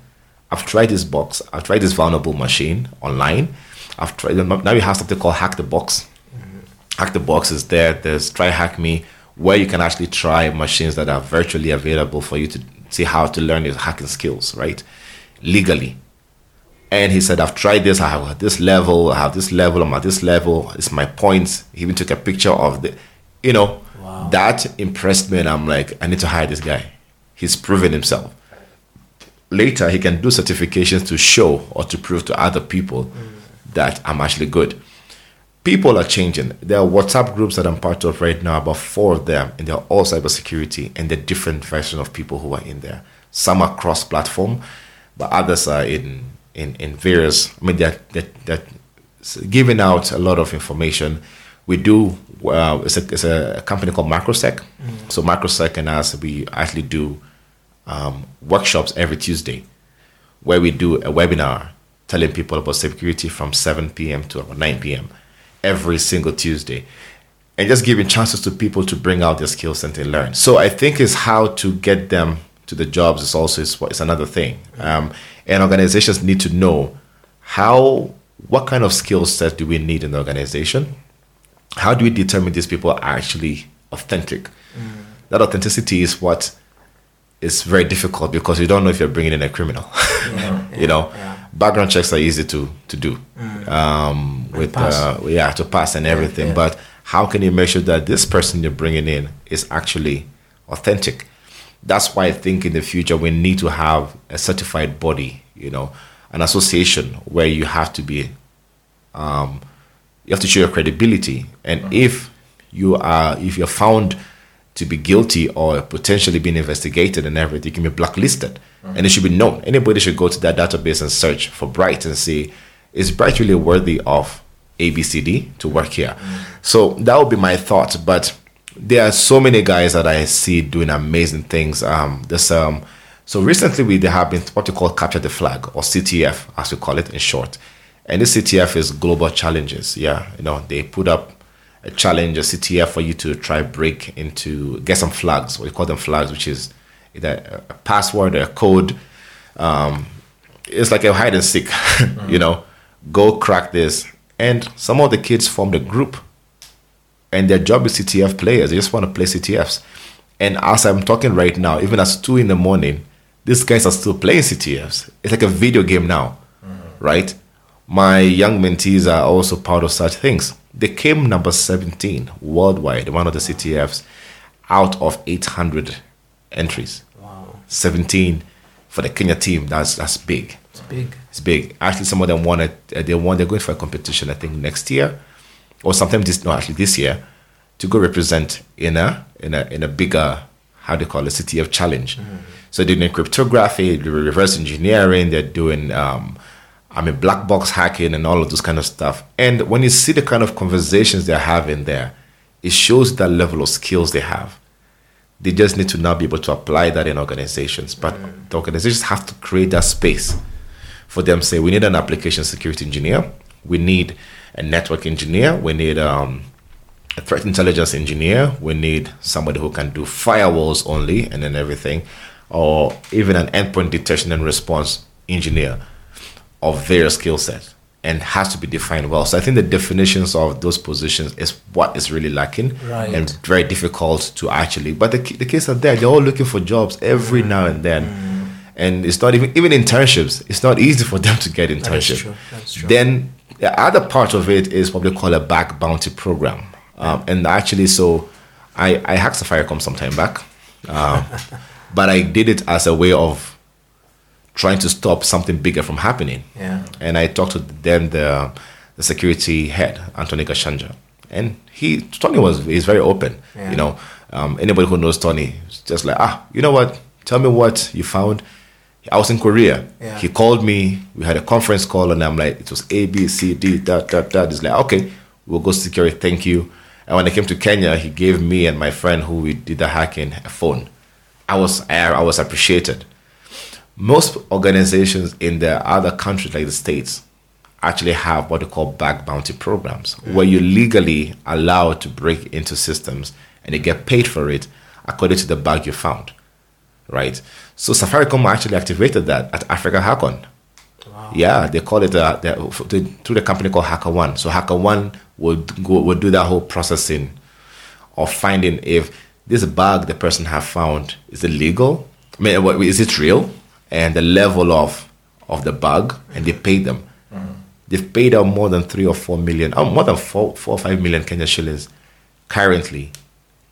I've tried this box. I've tried this vulnerable machine online. I've tried now you have something called Hack the Box. Hack the Box is there. There's Try Hack Me, where you can actually try machines that are virtually available for you to see how to learn your hacking skills, right? Legally. And he said, I've tried this, I have at this level, I have this level, I'm at this level, it's my points. He even took a picture of the, you know, that impressed me. And I'm like, I need to hire this guy. He's proven himself. Later, he can do certifications to show or to prove to other people mm. that I'm actually good. People are changing. There are WhatsApp groups that I'm part of right now, about four of them, and they're all cybersecurity, and they're different versions of people who are in there. Some are cross-platform, but others are in in, in various. I mean, they're, they're, they're giving out a lot of information. We do. Uh, it's, a, it's a company called Macrosec. So Macrosec and us, we actually do um, workshops every Tuesday, where we do a webinar telling people about security from 7 p.m. to about 9 p.m. every single Tuesday, and just giving chances to people to bring out their skills and to learn. So I think is how to get them to the jobs is also is, is another thing, um, and organizations need to know how what kind of skill set do we need in the organization. How do we determine these people are actually authentic? That authenticity is what is very difficult because you don't know if you're bringing in a criminal. you know, background checks are easy to to do um, with uh, yeah to pass and everything. yeah. But how can you make sure that this person you're bringing in is actually authentic? That's why I think in the future we need to have a certified body, you know, an association where you have to be um, you have to show your credibility. And mm-hmm. if you are, if you're found to be guilty or potentially being investigated and everything, you can be blacklisted, mm-hmm. and it should be known. Anybody should go to that database and search for Bright and see is Bright really worthy of ABCD to work here. Mm-hmm. So that would be my thought. But there are so many guys that I see doing amazing things. Um, there's um, so recently we there have been what we call capture the flag or CTF as we call it in short. And this CTF is global challenges. Yeah, you know, they put up a challenge, a CTF for you to try break into get some flags. We call them flags, which is either a password or a code. Um, it's like a hide and seek. you know, go crack this. And some of the kids formed a group, and their job is CTF players. They just want to play CTFs. And as I'm talking right now, even as two in the morning, these guys are still playing CTFs. It's like a video game now, right? My young mentees are also part of such things. They came number 17 worldwide, one of the CTFs, out of 800 entries. Wow. 17 for the Kenya team. That's that's big. It's big. It's big. Actually, some of them won it. uh, They won. They're going for a competition. I think next year, or sometime this. No, actually this year, to go represent in a in a in a bigger how do you call it CTF challenge. So they're doing cryptography, they're reverse engineering. They're doing um, I mean black box hacking and all of those kind of stuff. And when you see the kind of conversations they're having there, it shows that level of skills they have. They just need to now be able to apply that in organizations. But the organizations have to create that space for them say we need an application security engineer we need a network engineer. We need um, a threat intelligence engineer. We need somebody who can do firewalls only and then everything or even an endpoint detection and response engineer of various skill sets and has to be defined well. So i think the definitions of those positions is what is really lacking Right. and very difficult to actually but the, the kids are there they're all looking for jobs every now and then. And it's not even even internships it's not easy for them to get internship. true. That's true. then the other part of it is what we call a bug bounty program um, and actually so i i hacked safaricom some time back um, but i did it as a way of trying to stop something bigger from happening Yeah. and I talked to then the the security head, Anthony Gashanja, and he Tony was he's very open. Yeah. You know, um, anybody who knows Tony, is just like ah, you know what? Tell me what you found. I was in Korea. Yeah. He called me. We had a conference call, and I'm like, it was A, B, C, D, that, that, that. He's like, okay, we'll go secure it. Thank you. And when I came to Kenya, he gave me and my friend who we did the hacking a phone. I was I, I was appreciated most organizations in the other countries like the states actually have what they call bug bounty programs mm. where you're legally allowed to break into systems and you get paid for it according to the bug you found right? So safaricom actually activated that at africa hackon. Yeah they call it uh, the, the, through the company called HackerOne. So HackerOne would go would do that whole processing of finding if this bag the person have found is it legal? I mean, is it real? And the level of of the bug and they paid them. They've paid out more than three or four million oh, more than four, four or five million Kenya shillings currently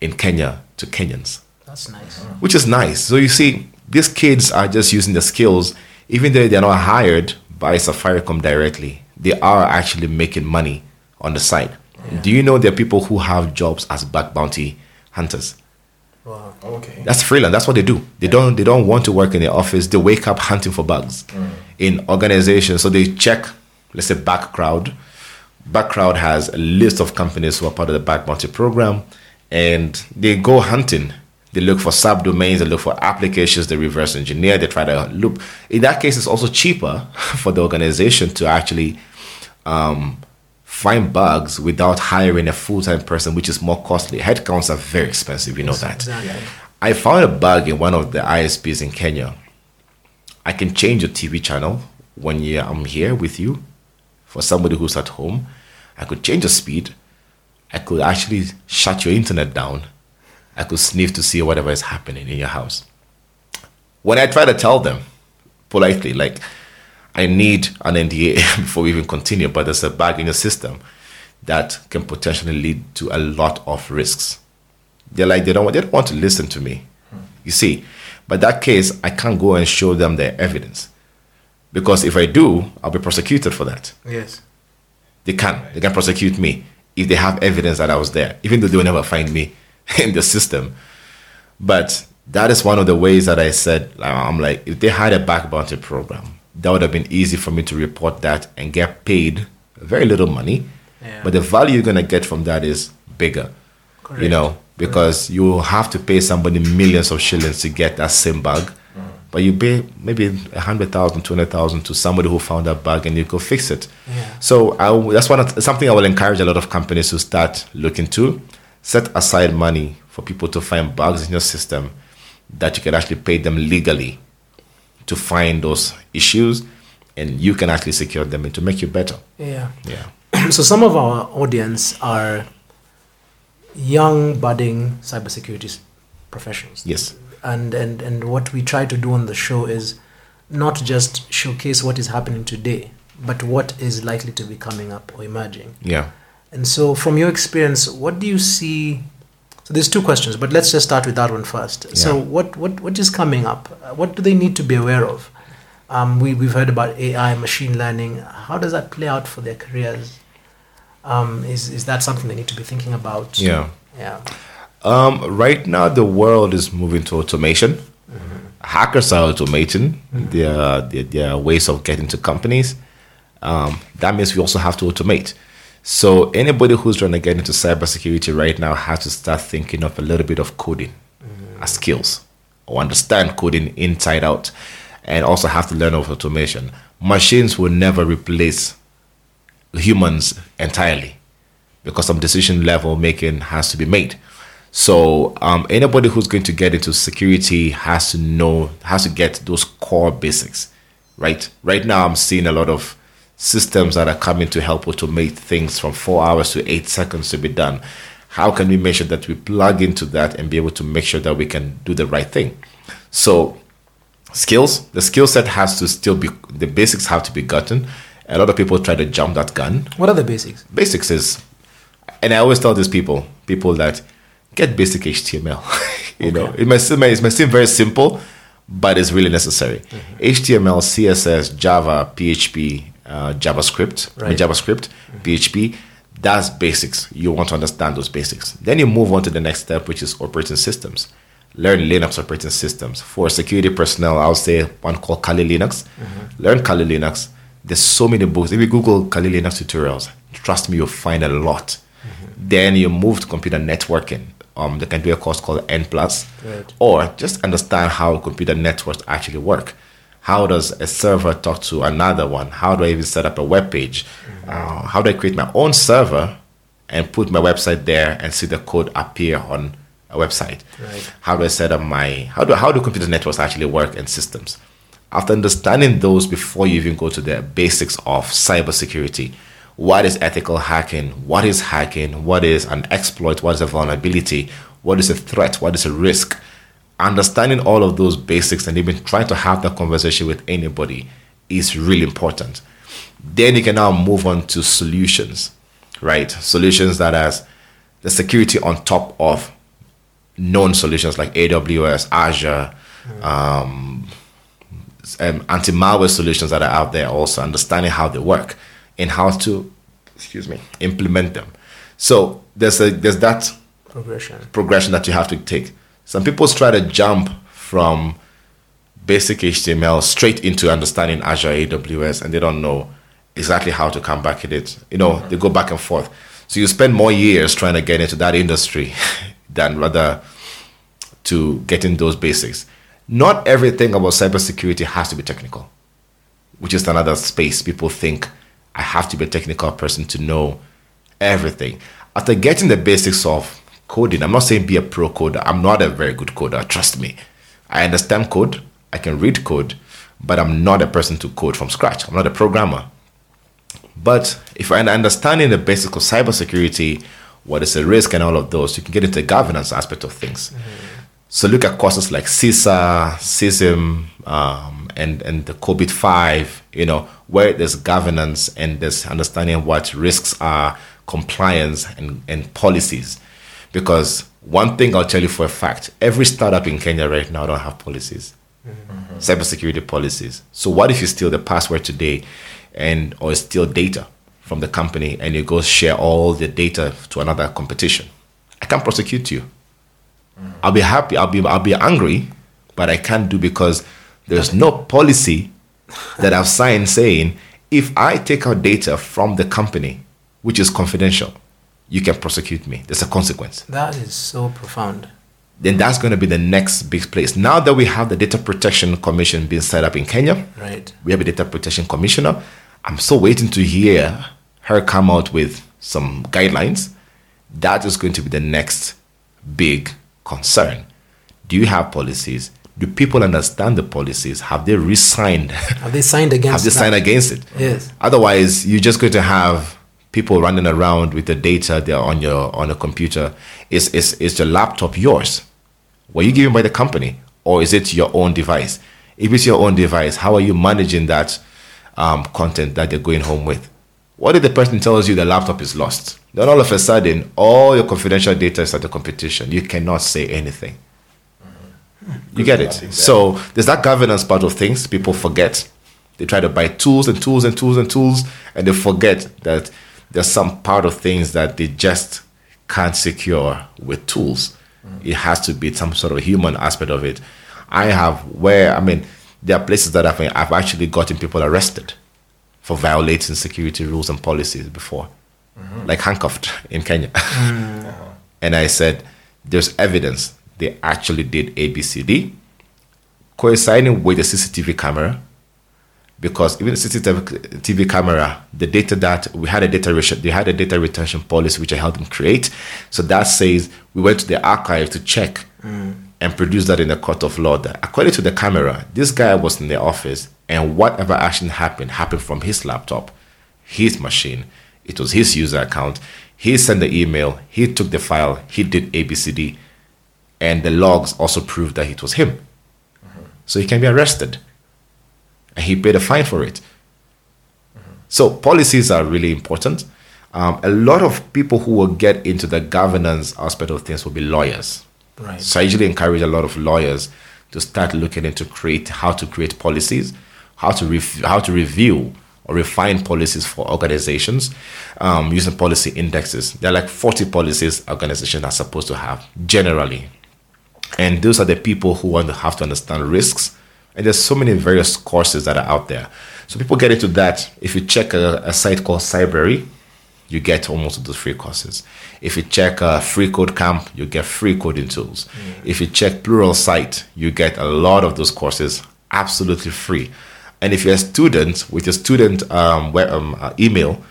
in Kenya to Kenyans That's nice. which is nice. So you see, these kids are just using the skills, even though they're not hired by Safaricom directly. They are actually making money on the side. Do you know there are people who have jobs as bug bounty hunters? Wow. Okay. That's freelance. That's what they do. They don't. They don't want to work in the office. They wake up hunting for bugs mm. in organizations. So they check, let's say, Bugcrowd. Bugcrowd has a list of companies who are part of the Bug Bounty program, and they go hunting. They look for subdomains. They look for applications. They reverse engineer. They try to loop. In that case, it's also cheaper for the organization to actually um, find bugs without hiring a full-time person, which is more costly. Headcounts are very expensive. You know that. Exactly. I found a bug in one of the ISPs in Kenya. I can change your TV channel when you, I'm here with you. For somebody who's at home, I could change the speed. I could actually shut your internet down. I could sniff to see whatever is happening in your house. When I try to tell them politely, like, I need an NDA before we even continue, but there's a bug in your system that can potentially lead to a lot of risks. They're like they don't they don't want to listen to me. Hmm. You see? But that case i can't go and show them the evidence. Because if i do i'll be prosecuted for that. Yes. they can. They can prosecute me if they have evidence that i was there even though they will never find me in the system but that is one of the ways that i said i'm like if they had a bug bounty program that would have been easy for me to report that and get paid very little money Yeah. but the value you're going to get from that is bigger you know, because you have to pay somebody millions of shillings to get that same bug. Mm. But you pay maybe a hundred thousand, two hundred thousand to somebody who found that bug and you go fix it. Yeah. So I, that's one of, something I will encourage a lot of companies to start looking to. Set aside money for people to find bugs in your system that you can actually pay them legally to find those issues and you can actually secure them and to make you better. Yeah. Yeah. so some of our audience are young budding cybersecurity professionals. Yes. And, and, and what we try to do on the show is not just showcase what is happening today, but what is likely to be coming up or emerging. Yeah. And so, from your experience, what do you see? So, there's two questions, but let's just start with that one first. So, what, what, what is coming up? What do they need to be aware of? Um, we, we've heard about AI, machine learning. How does that play out for their careers? Um, is, is that something they need to be thinking about? Yeah. Yeah. Um, right now, the world is moving to automation. Hackers are automating their, their their ways of getting to companies. Um, that means we also have to automate. So anybody who's trying to get into cybersecurity right now has to start thinking of a little bit of coding as skills or understand coding inside out, and also have to learn of automation. Machines will never replace humans entirely because some decision level making has to be made. So um, anybody who's going to get into security has to know has to get those core basics, right? Right now, I'm seeing a lot of systems that are coming to help automate things from four hours to eight seconds to be done. How can we make sure that we plug into that and be able to make sure that we can do the right thing? So skills. The skill set has to still be the basics have to be gotten. A lot of people try to jump that gun. What are the basics? basics is and i always tell these people people that get basic html you know. It might seem it might seem very simple but it's really necessary. Mm-hmm. Html css java php uh, javascript I mean, Right. javascript php that's basics. You want to understand those basics. Then you move on to the next step which is operating systems. Learn linux operating systems. For security personnel i'll say one called kali linux. Learn kali linux. There's so many books. If you google kali linux tutorials trust me you'll find a lot. Then you move to computer networking. Um, they can do a course called n plus. Right. or just understand how computer networks actually work how does a server talk to another one? How do i even set up a web page? Uh, how do i create my own server and put my website there and see the code appear on a website? Right. how do i set up my how do how do computer networks actually work and systems? After understanding those before you even go to the basics of cybersecurity what is ethical hacking? What is hacking? What is an exploit? What is a vulnerability? What is a threat? What is a risk understanding all of those basics and even trying to have that conversation with anybody is really important. Then you can now move on to solutions right? Solutions that has the security on top of known solutions like aws azure um, um, anti-malware solutions that are out there also understanding how they work and how to excuse me implement them. So there's a there's that Progression. progression that you have to take some people try to jump from basic html straight into understanding azure aws and they don't know exactly how to come back at it you know mm-hmm. they go back and forth so you spend more years trying to get into that industry than rather to getting those basics. Not everything about cybersecurity has to be technical, which is another space. People think I have to be a technical person to know everything. After getting the basics of coding, I'm not saying be a pro coder. I'm not a very good coder, trust me. I understand code, I can read code, but I'm not a person to code from scratch. I'm not a programmer. But if you're understanding the basics of cybersecurity, what is the risk and all of those, you can get into the governance aspect of things. So look at courses like CISA, CISM, um, and and the COBIT five. You know where there's governance and there's understanding what risks are, compliance and and policies. Because one thing I'll tell you for a fact: every startup in Kenya right now don't have policies, mm-hmm. cybersecurity policies. So what if you steal the password today, and or steal data from the company and you go share all the data to another competition? I can't prosecute you. Mm-hmm. I'll be happy. I'll be I'll be angry, but I can't do because there's no policy that I've signed saying if I take out data from the company, which is confidential, you can prosecute me. There's a consequence. That is so profound. Then that's going to be the next big place. Now that we have the Data Protection Commission being set up in Kenya, Right. we have a data protection commissioner. I'm still waiting to hear her come out with some guidelines. That is going to be the next big concern. Do you have policies? Do people understand the policies? Have they re-signed? Have they signed against have they that? signed against it? Yes. Otherwise, you're just going to have people running around with the data there on your on a computer. Is is is your laptop yours? Were you given by the company or is it your own device? If it's your own device, how are you managing that um, content that they're going home with? What if the person tells you the laptop is lost? Then all of a sudden, all your confidential data is at the competition. You cannot say anything. You get it? So there's that governance part of things. People forget. They try to buy tools and tools and tools and tools, and they forget that there's some part of things that they just can't secure with tools. Mm. It has to be some sort of human aspect of it. I have where I mean, there are places that I've I've actually gotten people arrested for violating security rules and policies before, mm-hmm. like handcuffed in Kenya. Mm. Uh-huh. and I said, there's evidence they actually did ABCD, coinciding with the CCTV camera, because even the CCTV camera, the data that we had a data they had a data retention policy which I helped them create. So that says we went to the archive to check mm. and produce that in the court of law. That according to the camera, this guy was in the office and whatever action happened happened from his laptop, his machine. It was his user account. He sent the email. He took the file. He did ABCD, and the logs also proved that it was him. Uh-huh. So he can be arrested, and he paid a fine for it. So policies are really important. Um, a lot of people who will get into the governance aspect of things will be lawyers. Right. So I usually encourage a lot of lawyers to start looking into create how to create policies, how to rev- how to review or refine policies for organizations um, using policy indexes. There are like 40 policies organizations are supposed to have generally. And those are the people who want to have to understand risks. And there's so many various courses that are out there. So people get into that. If you check a, a site called Cybrary, you get almost of those free courses. If you check a free code camp, you get free coding tools. If you check Pluralsight, you get a lot of those courses absolutely free. And if you're a student with your student um, web, um, uh, email,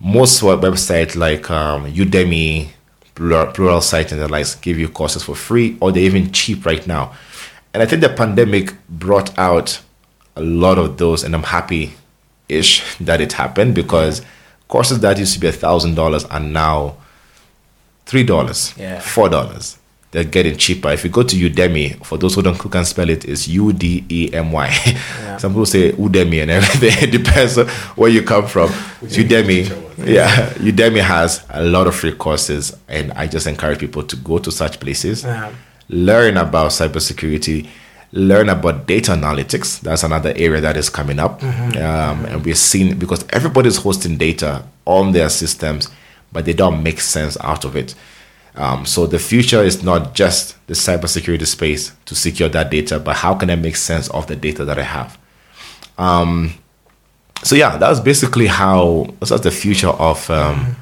most web- websites like um, Udemy, plural, Pluralsight, and the likes give you courses for free, or they're even cheap right now. And I think the pandemic brought out a lot of those, and I'm happy ish that it happened because courses that used to be a thousand dollars are now three dollars, Yeah. four dollars. They're getting cheaper. If you go to Udemy, for those who don't who can spell it, it's U D E M Y. Some people say Udemy and everything. it depends on where you come from. Udemy, yeah, Udemy has a lot of free courses, and I just encourage people to go to such places Yeah. Learn about cybersecurity, learn about data analytics. That's another area that is coming up. Um, and we're seeing because everybody's hosting data on their systems, but they don't make sense out of it. Um, so the future is not just the cybersecurity space to secure that data, but how can I make sense of the data that I have? Um, so yeah, that's basically how that's the future of um,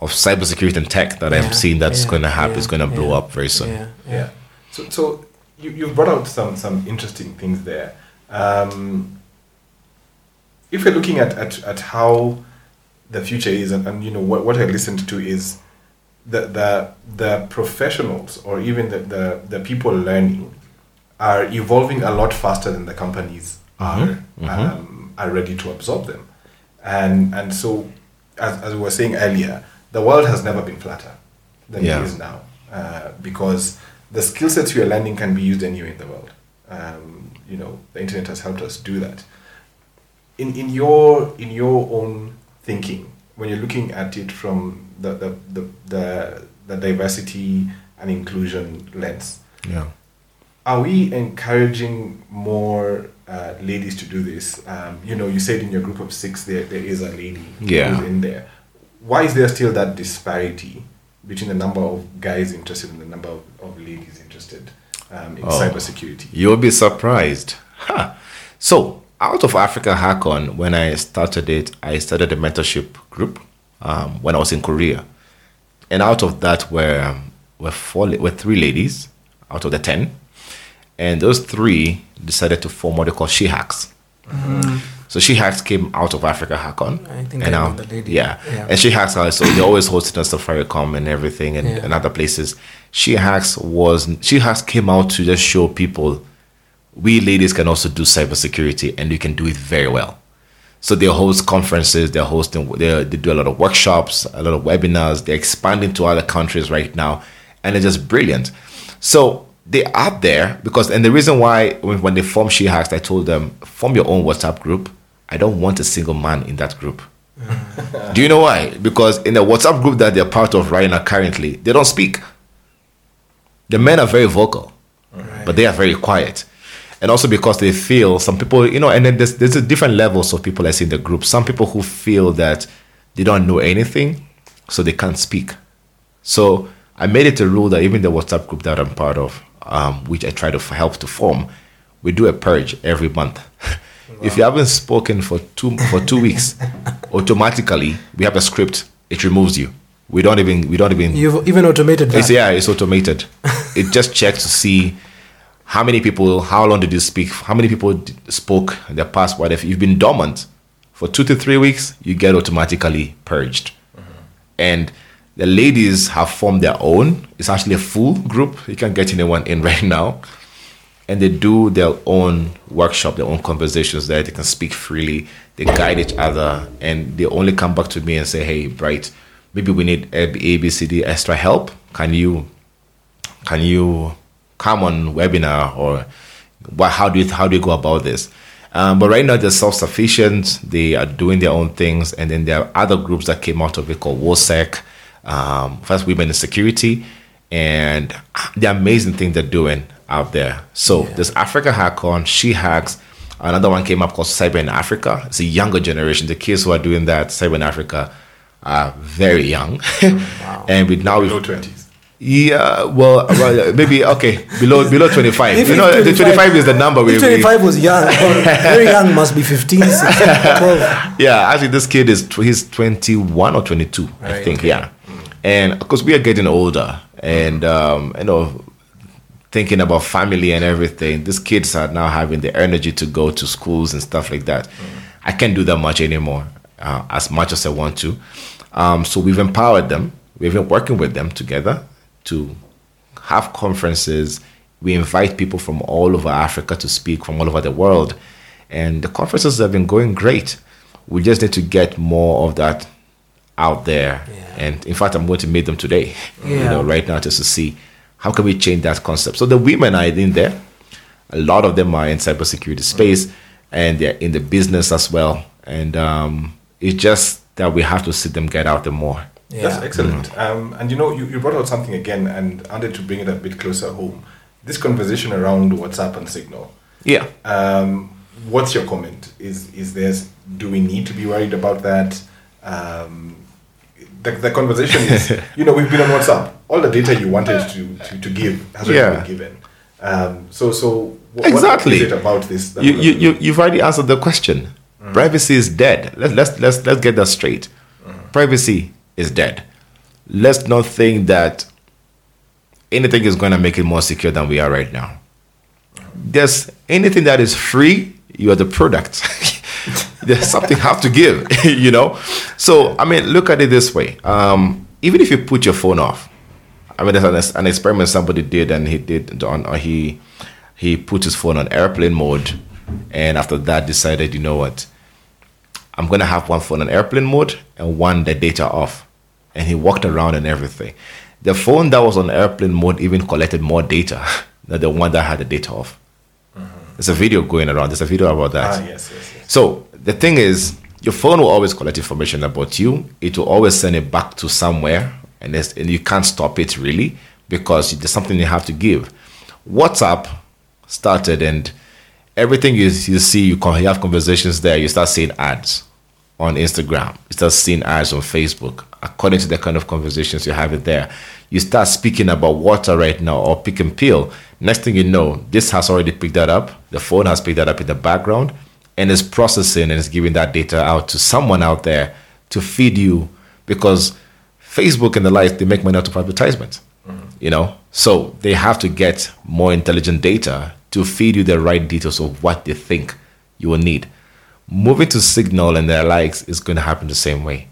of cybersecurity and tech that I'm seeing that's yeah, going to happen. yeah, is going to blow yeah, up very soon. Yeah. Yeah. So, so you, you brought out some, some interesting things there. Um, if we're looking at, at, at how the future is, and, and you know what, what I listened to is the, the, the professionals or even the, the, the people learning are evolving a lot faster than the companies are, Um, are ready to absorb them. And, and so, as, as we were saying earlier, the world has never been flatter than Yeah. it is now uh, because the skill sets we are learning can be used anywhere in the world. Um, you know, the internet has helped us do that. In, in your in your own thinking, when you're looking at it from the the, the, the, the diversity and inclusion lens, Yeah. are we encouraging more uh, ladies to do this? Um, you know, you said in your group of six there there is a lady Yeah. who's in there. Why is there still that disparity between the number of guys interested and the number of, of ladies interested um, in Oh. cybersecurity? You'll be surprised. Huh. So, out of Africa Hackon, when I started it, I started a mentorship group um, when I was in Korea. And out of that were, um, were, four, were three ladies out of the 10. And those three decided to form what they call She Hacks. So She Hacks came out of Africa Hackon. I think and I know now- the lady. Yeah. Yeah. And She Hacks are so they always hosted on Safaricom and everything and, Yeah. and other places. She Hacks was She Hacks came out to just show people we ladies can also do cybersecurity and we can do it very well. So they host conferences, they're hosting, they, they do a lot of workshops, a lot of webinars. They're expanding to other countries right now, and it's just brilliant. So they are there because, and the reason why when, they form She Hacks, I told them form your own WhatsApp group. I don't want a single man in that group. Do you know why? Because in the WhatsApp group that they're part of right now, currently, they don't speak. The men are very vocal, but they are very quiet. And also because they feel some people, you know, and then there's there's a different levels of people I see in the group. Some people who feel that they don't know anything, so they can't speak. So I made it a rule that even the WhatsApp group that I'm part of, um, which I try to f- help to form, we do a purge every month. If you haven't spoken for two for two weeks, automatically we have a script. It removes you. We don't even we don't even You've even automated that. it's, yeah, it's automated. it just checks to see how many people, how long did you speak, how many people spoke in the past. What if you've been dormant for two to three weeks, you get automatically purged. And the ladies have formed their own. It's actually a full group. You can't get anyone in right now. And they do their own workshop, their own conversations there. They can speak freely. They guide each other, and they only come back to me and say, "Hey, Bright, maybe we need ABCD extra help. Can you can you come on webinar or what, how do you how do you go about this um, but right now they're self-sufficient they are doing their own things and then there are other groups that came out of it called WOSEC, um, first women in security and the amazing thing they're doing out there so there's africa hackon she hacks another one came up called cyber in africa it's a younger generation the kids who are doing that cyber in africa are very young wow. and we now Below we've 20s. yeah, well, well, maybe okay, below below twenty five. You know, the twenty five is the number. If 25 was young, very young must be 15, 16, 12. yeah, actually, this kid is tw- he's twenty one or twenty two, I Right, think. Yeah, and because we are getting older, and um, you know, thinking about family and everything, these kids are now having the energy to go to schools and stuff like that. I can't do that much anymore, uh, as much as I want to. Um, so we've empowered them. We've been working with them together to have conferences. We invite people from all over Africa to speak from all over the world. And the conferences have been going great. We just need to get more of that out there. Yeah. And in fact, I'm going to meet them today, you know, right now, just to see how can we change that concept. So the women are in there. A lot of them are in cybersecurity space and they're in the business as well. And um, it's just that we have to see them get out there more. That's Yeah. excellent. Um, and you know, you, you brought out something again, and I wanted to bring it a bit closer home. This conversation around WhatsApp and Signal. Yeah. Um, what's your comment? Is is there? Do we need to be worried about that? Um, the, the conversation is, you know, we've been on WhatsApp. All the data you wanted to, to, to give has already Yeah. been given. Um, so so wh- Exactly. what is it about this? You, you, you, you've already answered the question. Mm. Privacy is dead. Let's, let's, let's, let's get that straight. Mm. Privacy is dead. Let's not think that anything is going to make it more secure than we are right now. Mm. There's anything that is free, you are the product. There's something have to give, you know? So, I mean, look at it this way. Um, even if you put your phone off, I mean, there's an, an experiment somebody did, and he did on, or he he put his phone on airplane mode, and after that decided, you know what, I'm gonna have one phone on airplane mode and one the data off, and he walked around and everything. The phone that was on airplane mode even collected more data than the one that had the data off. There's a video going around. There's a video about that. Ah, yes, yes, yes. So the thing is, your phone will always collect information about you. It will always send it back to somewhere, and, and you can't stop it really because there's something you have to give. WhatsApp started, and everything you, you see, you, you have conversations there. You start seeing ads on Instagram. You start seeing ads on Facebook. According to the kind of conversations you have it there, you start speaking about water right now or pick and peel. Next thing you know, this has already picked that up. The phone has picked that up in the background and is processing and is giving that data out to someone out there to feed you because Facebook and the likes they make money out of advertisement. You know, so they have to get more intelligent data to feed you the right details of what they think you will need. Moving to Signal and their likes is going to happen the same way.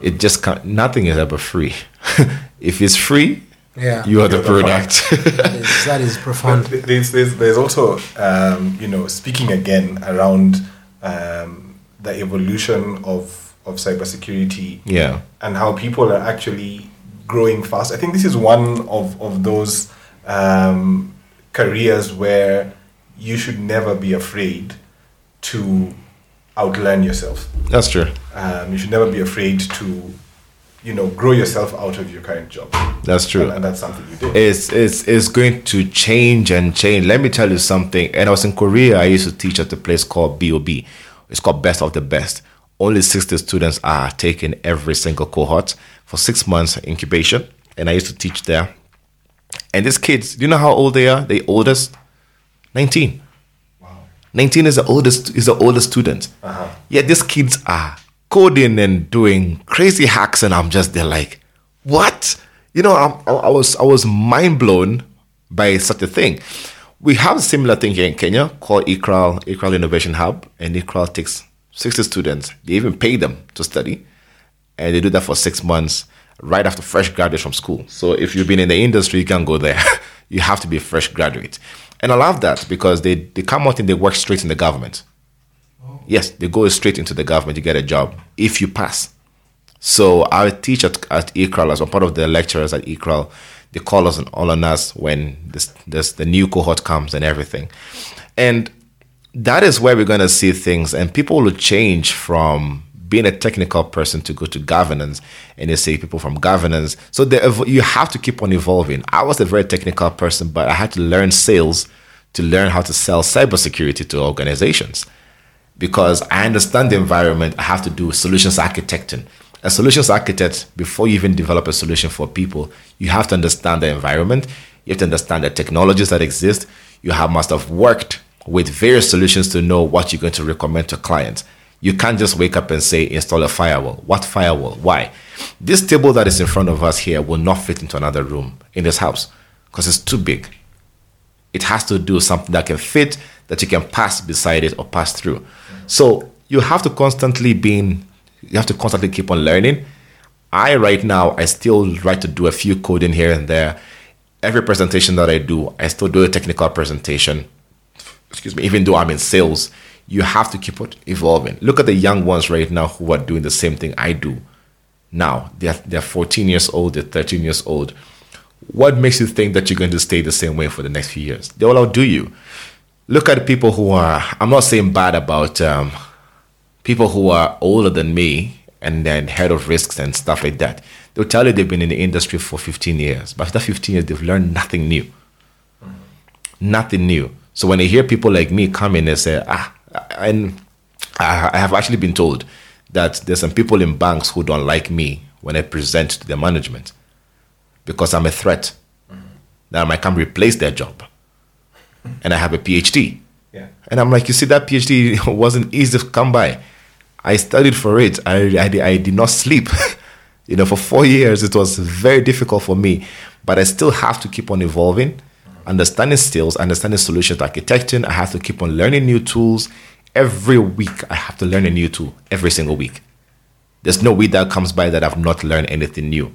It just can't, nothing is ever free. if it's free, Yeah. you are the the product. That is, that is profound. there's, there's, there's also, um, you know, speaking again around um, the evolution of, of cybersecurity yeah. and how people are actually growing fast. I think this is one of, of those um, careers where you should never be afraid to outlearn yourself. That's true. Um, you should never be afraid to, you know, grow yourself out of your current job. That's true. And, and that's something you did. it's it's it's going to change and change. Let me tell you something. And I was in Korea. I used to teach at a place called BOB. It's called Best of the Best. Only 60 students are taking every single cohort for six months incubation. And I used to teach there. And these kids, do you know how old they are? The oldest, 19. wow. 19 is the oldest is the oldest student. Uh-huh. Yet these kids are coding and doing crazy hacks, and I'm just there like, what? You know, I, I was I was mind blown by such a thing. We have a similar thing here in Kenya called ICRAL, ICRAL Innovation Hub, and ICRAL takes 60 students. They even pay them to study, and they do that for six months right after fresh graduates from school. So if you've been in the industry, you can go there. you have to be a fresh graduate. And I love that because they, they come out and they work straight in the government. Oh. Yes, they go straight into the government, you get a job if you pass. So I teach at, at as one part of the lecturers at ICRAL. They call us and all on us when this, this the new cohort comes and everything. And that is where we're going to see things and people will change from being a technical person to go to governance and they say people from governance so you have to keep on evolving i was a very technical person but i had to learn sales to learn how to sell cybersecurity to organizations because i understand the environment i have to do solutions architecting a solutions architect before you even develop a solution for people you have to understand the environment you have to understand the technologies that exist you have must have worked with various solutions to know what you're going to recommend to clients. You can't just wake up and say, install a firewall. What firewall? Why? This table that is in front of us here will not fit into another room in this house because it's too big. It has to do something that can fit, that you can pass beside it or pass through. So you have to constantly be you have to constantly keep on learning. I right now I still like to do a few coding here and there. Every presentation that I do, I still do a technical presentation excuse me, even though I'm in sales, you have to keep it evolving. Look at the young ones right now who are doing the same thing I do. Now they're they're 14 years old, they're 13 years old. What makes you think that you're going to stay the same way for the next few years? They will outdo you. Look at people who are. I'm not saying bad about um, people who are older than me and then head of risks and stuff like that. They'll tell you they've been in the industry for 15 years, but after 15 years, they've learned nothing new. Nothing new. So when they hear people like me come in and say, ah, and I have actually been told that there's some people in banks who don't like me when I present to their management because I'm a threat. That I come replace their job. And I have a PhD. Yeah. And I'm like, you see, that PhD wasn't easy to come by. I studied for it. I, I, I did not sleep. you know, for four years, it was very difficult for me. But I still have to keep on evolving, understanding skills, understanding solutions architecting. I have to keep on learning new tools. Every week, I have to learn a new tool every single week. There's no week that comes by that I've not learned anything new.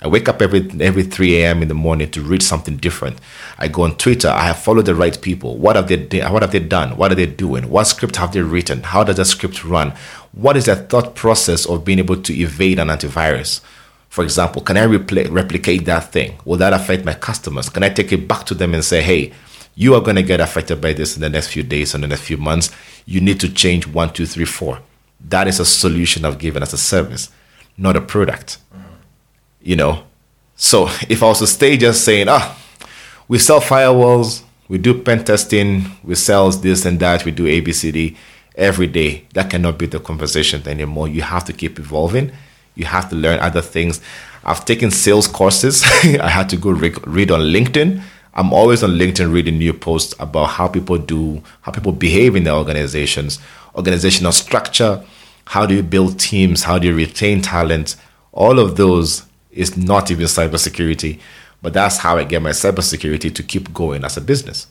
I wake up every every 3 a.m. in the morning to read something different. I go on Twitter. I have followed the right people. What have they What have they done? What are they doing? What script have they written? How does that script run? What is their thought process of being able to evade an antivirus? For example, can I repli- replicate that thing? Will that affect my customers? Can I take it back to them and say, hey, you are going to get affected by this in the next few days and the next few months. You need to change one, two, three, four. That is a solution I've given as a service, not a product you know. So if I was to stay just saying, ah, we sell firewalls, we do pen testing, we sell this and that, we do ABCD every day, that cannot be the conversation anymore. You have to keep evolving. You have to learn other things. I've taken sales courses. I had to go re- read on LinkedIn. I'm always on LinkedIn reading new posts about how people do, how people behave in their organizations, organizational structure, how do you build teams, how do you retain talent. All of those is not even cybersecurity, but that's how I get my cybersecurity to keep going as a business.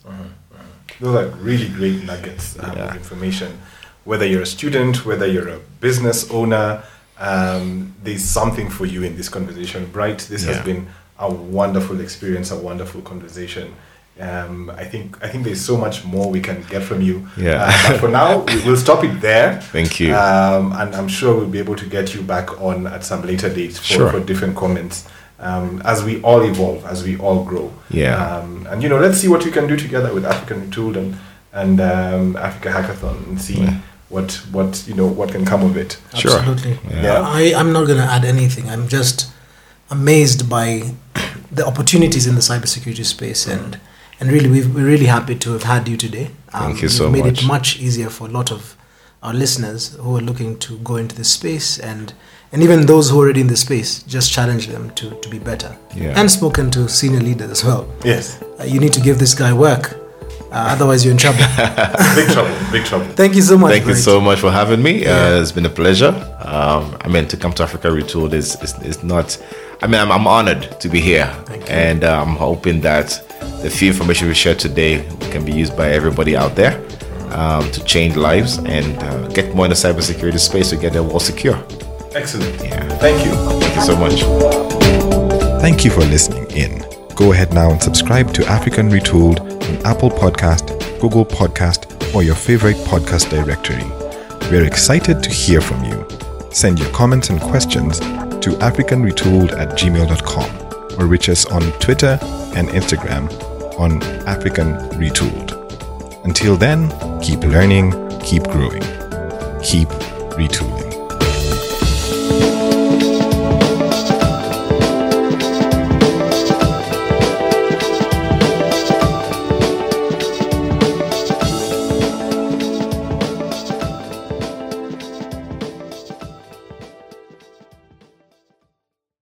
Those are really great nuggets um, of information. Whether you're a student, whether you're a business owner, um, there's something for you in this conversation. Bright, this Yeah. has been a wonderful experience, a wonderful conversation. Um, I think I think there's so much more we can get from you. Yeah. Uh, but for now, we- we'll stop it there. Thank you. Um, and I'm sure we'll be able to get you back on at some later date for, Sure. for different comments um, as we all evolve, as we all grow. Yeah. Um, and you know, let's see what we can do together with African Retooled and and um, Africa Hackon and see what what you know what can come of it. Sure. Absolutely. Yeah. I, I'm not going to add anything. I'm just amazed by the opportunities in the cybersecurity space, and and really, we've, we're really happy to have had you today. Um, Thank you you've so made much. it much easier for a lot of our listeners who are looking to go into this space, and and even those who are already in the space, just challenge them to to be better. Yeah. And spoken to senior leaders as well. Yes, Uh, you need to give this guy work, uh, otherwise you're in trouble. big trouble, big trouble. Thank you so much. Thank you so much for having me. Yeah. Uh, it's been a pleasure. Um, I mean, to come to Africa Retooled is, is, is not. I mean, I'm, I'm honored to be here, Thank you. and uh, I'm hoping that the few information we shared today can be used by everybody out there um, to change lives and uh, get more in the cybersecurity space to get their wall secure. Excellent. Yeah. Thank you. Thank you so much. Thank you for listening in. Go ahead now and subscribe to African Retooled on Apple Podcast, Google Podcast, or your favorite podcast directory. We're excited to hear from you. Send your comments and questions to africanretooled at gmail.com or reach us on Twitter and Instagram on African Retooled. Until then, keep learning, keep growing, keep retooling.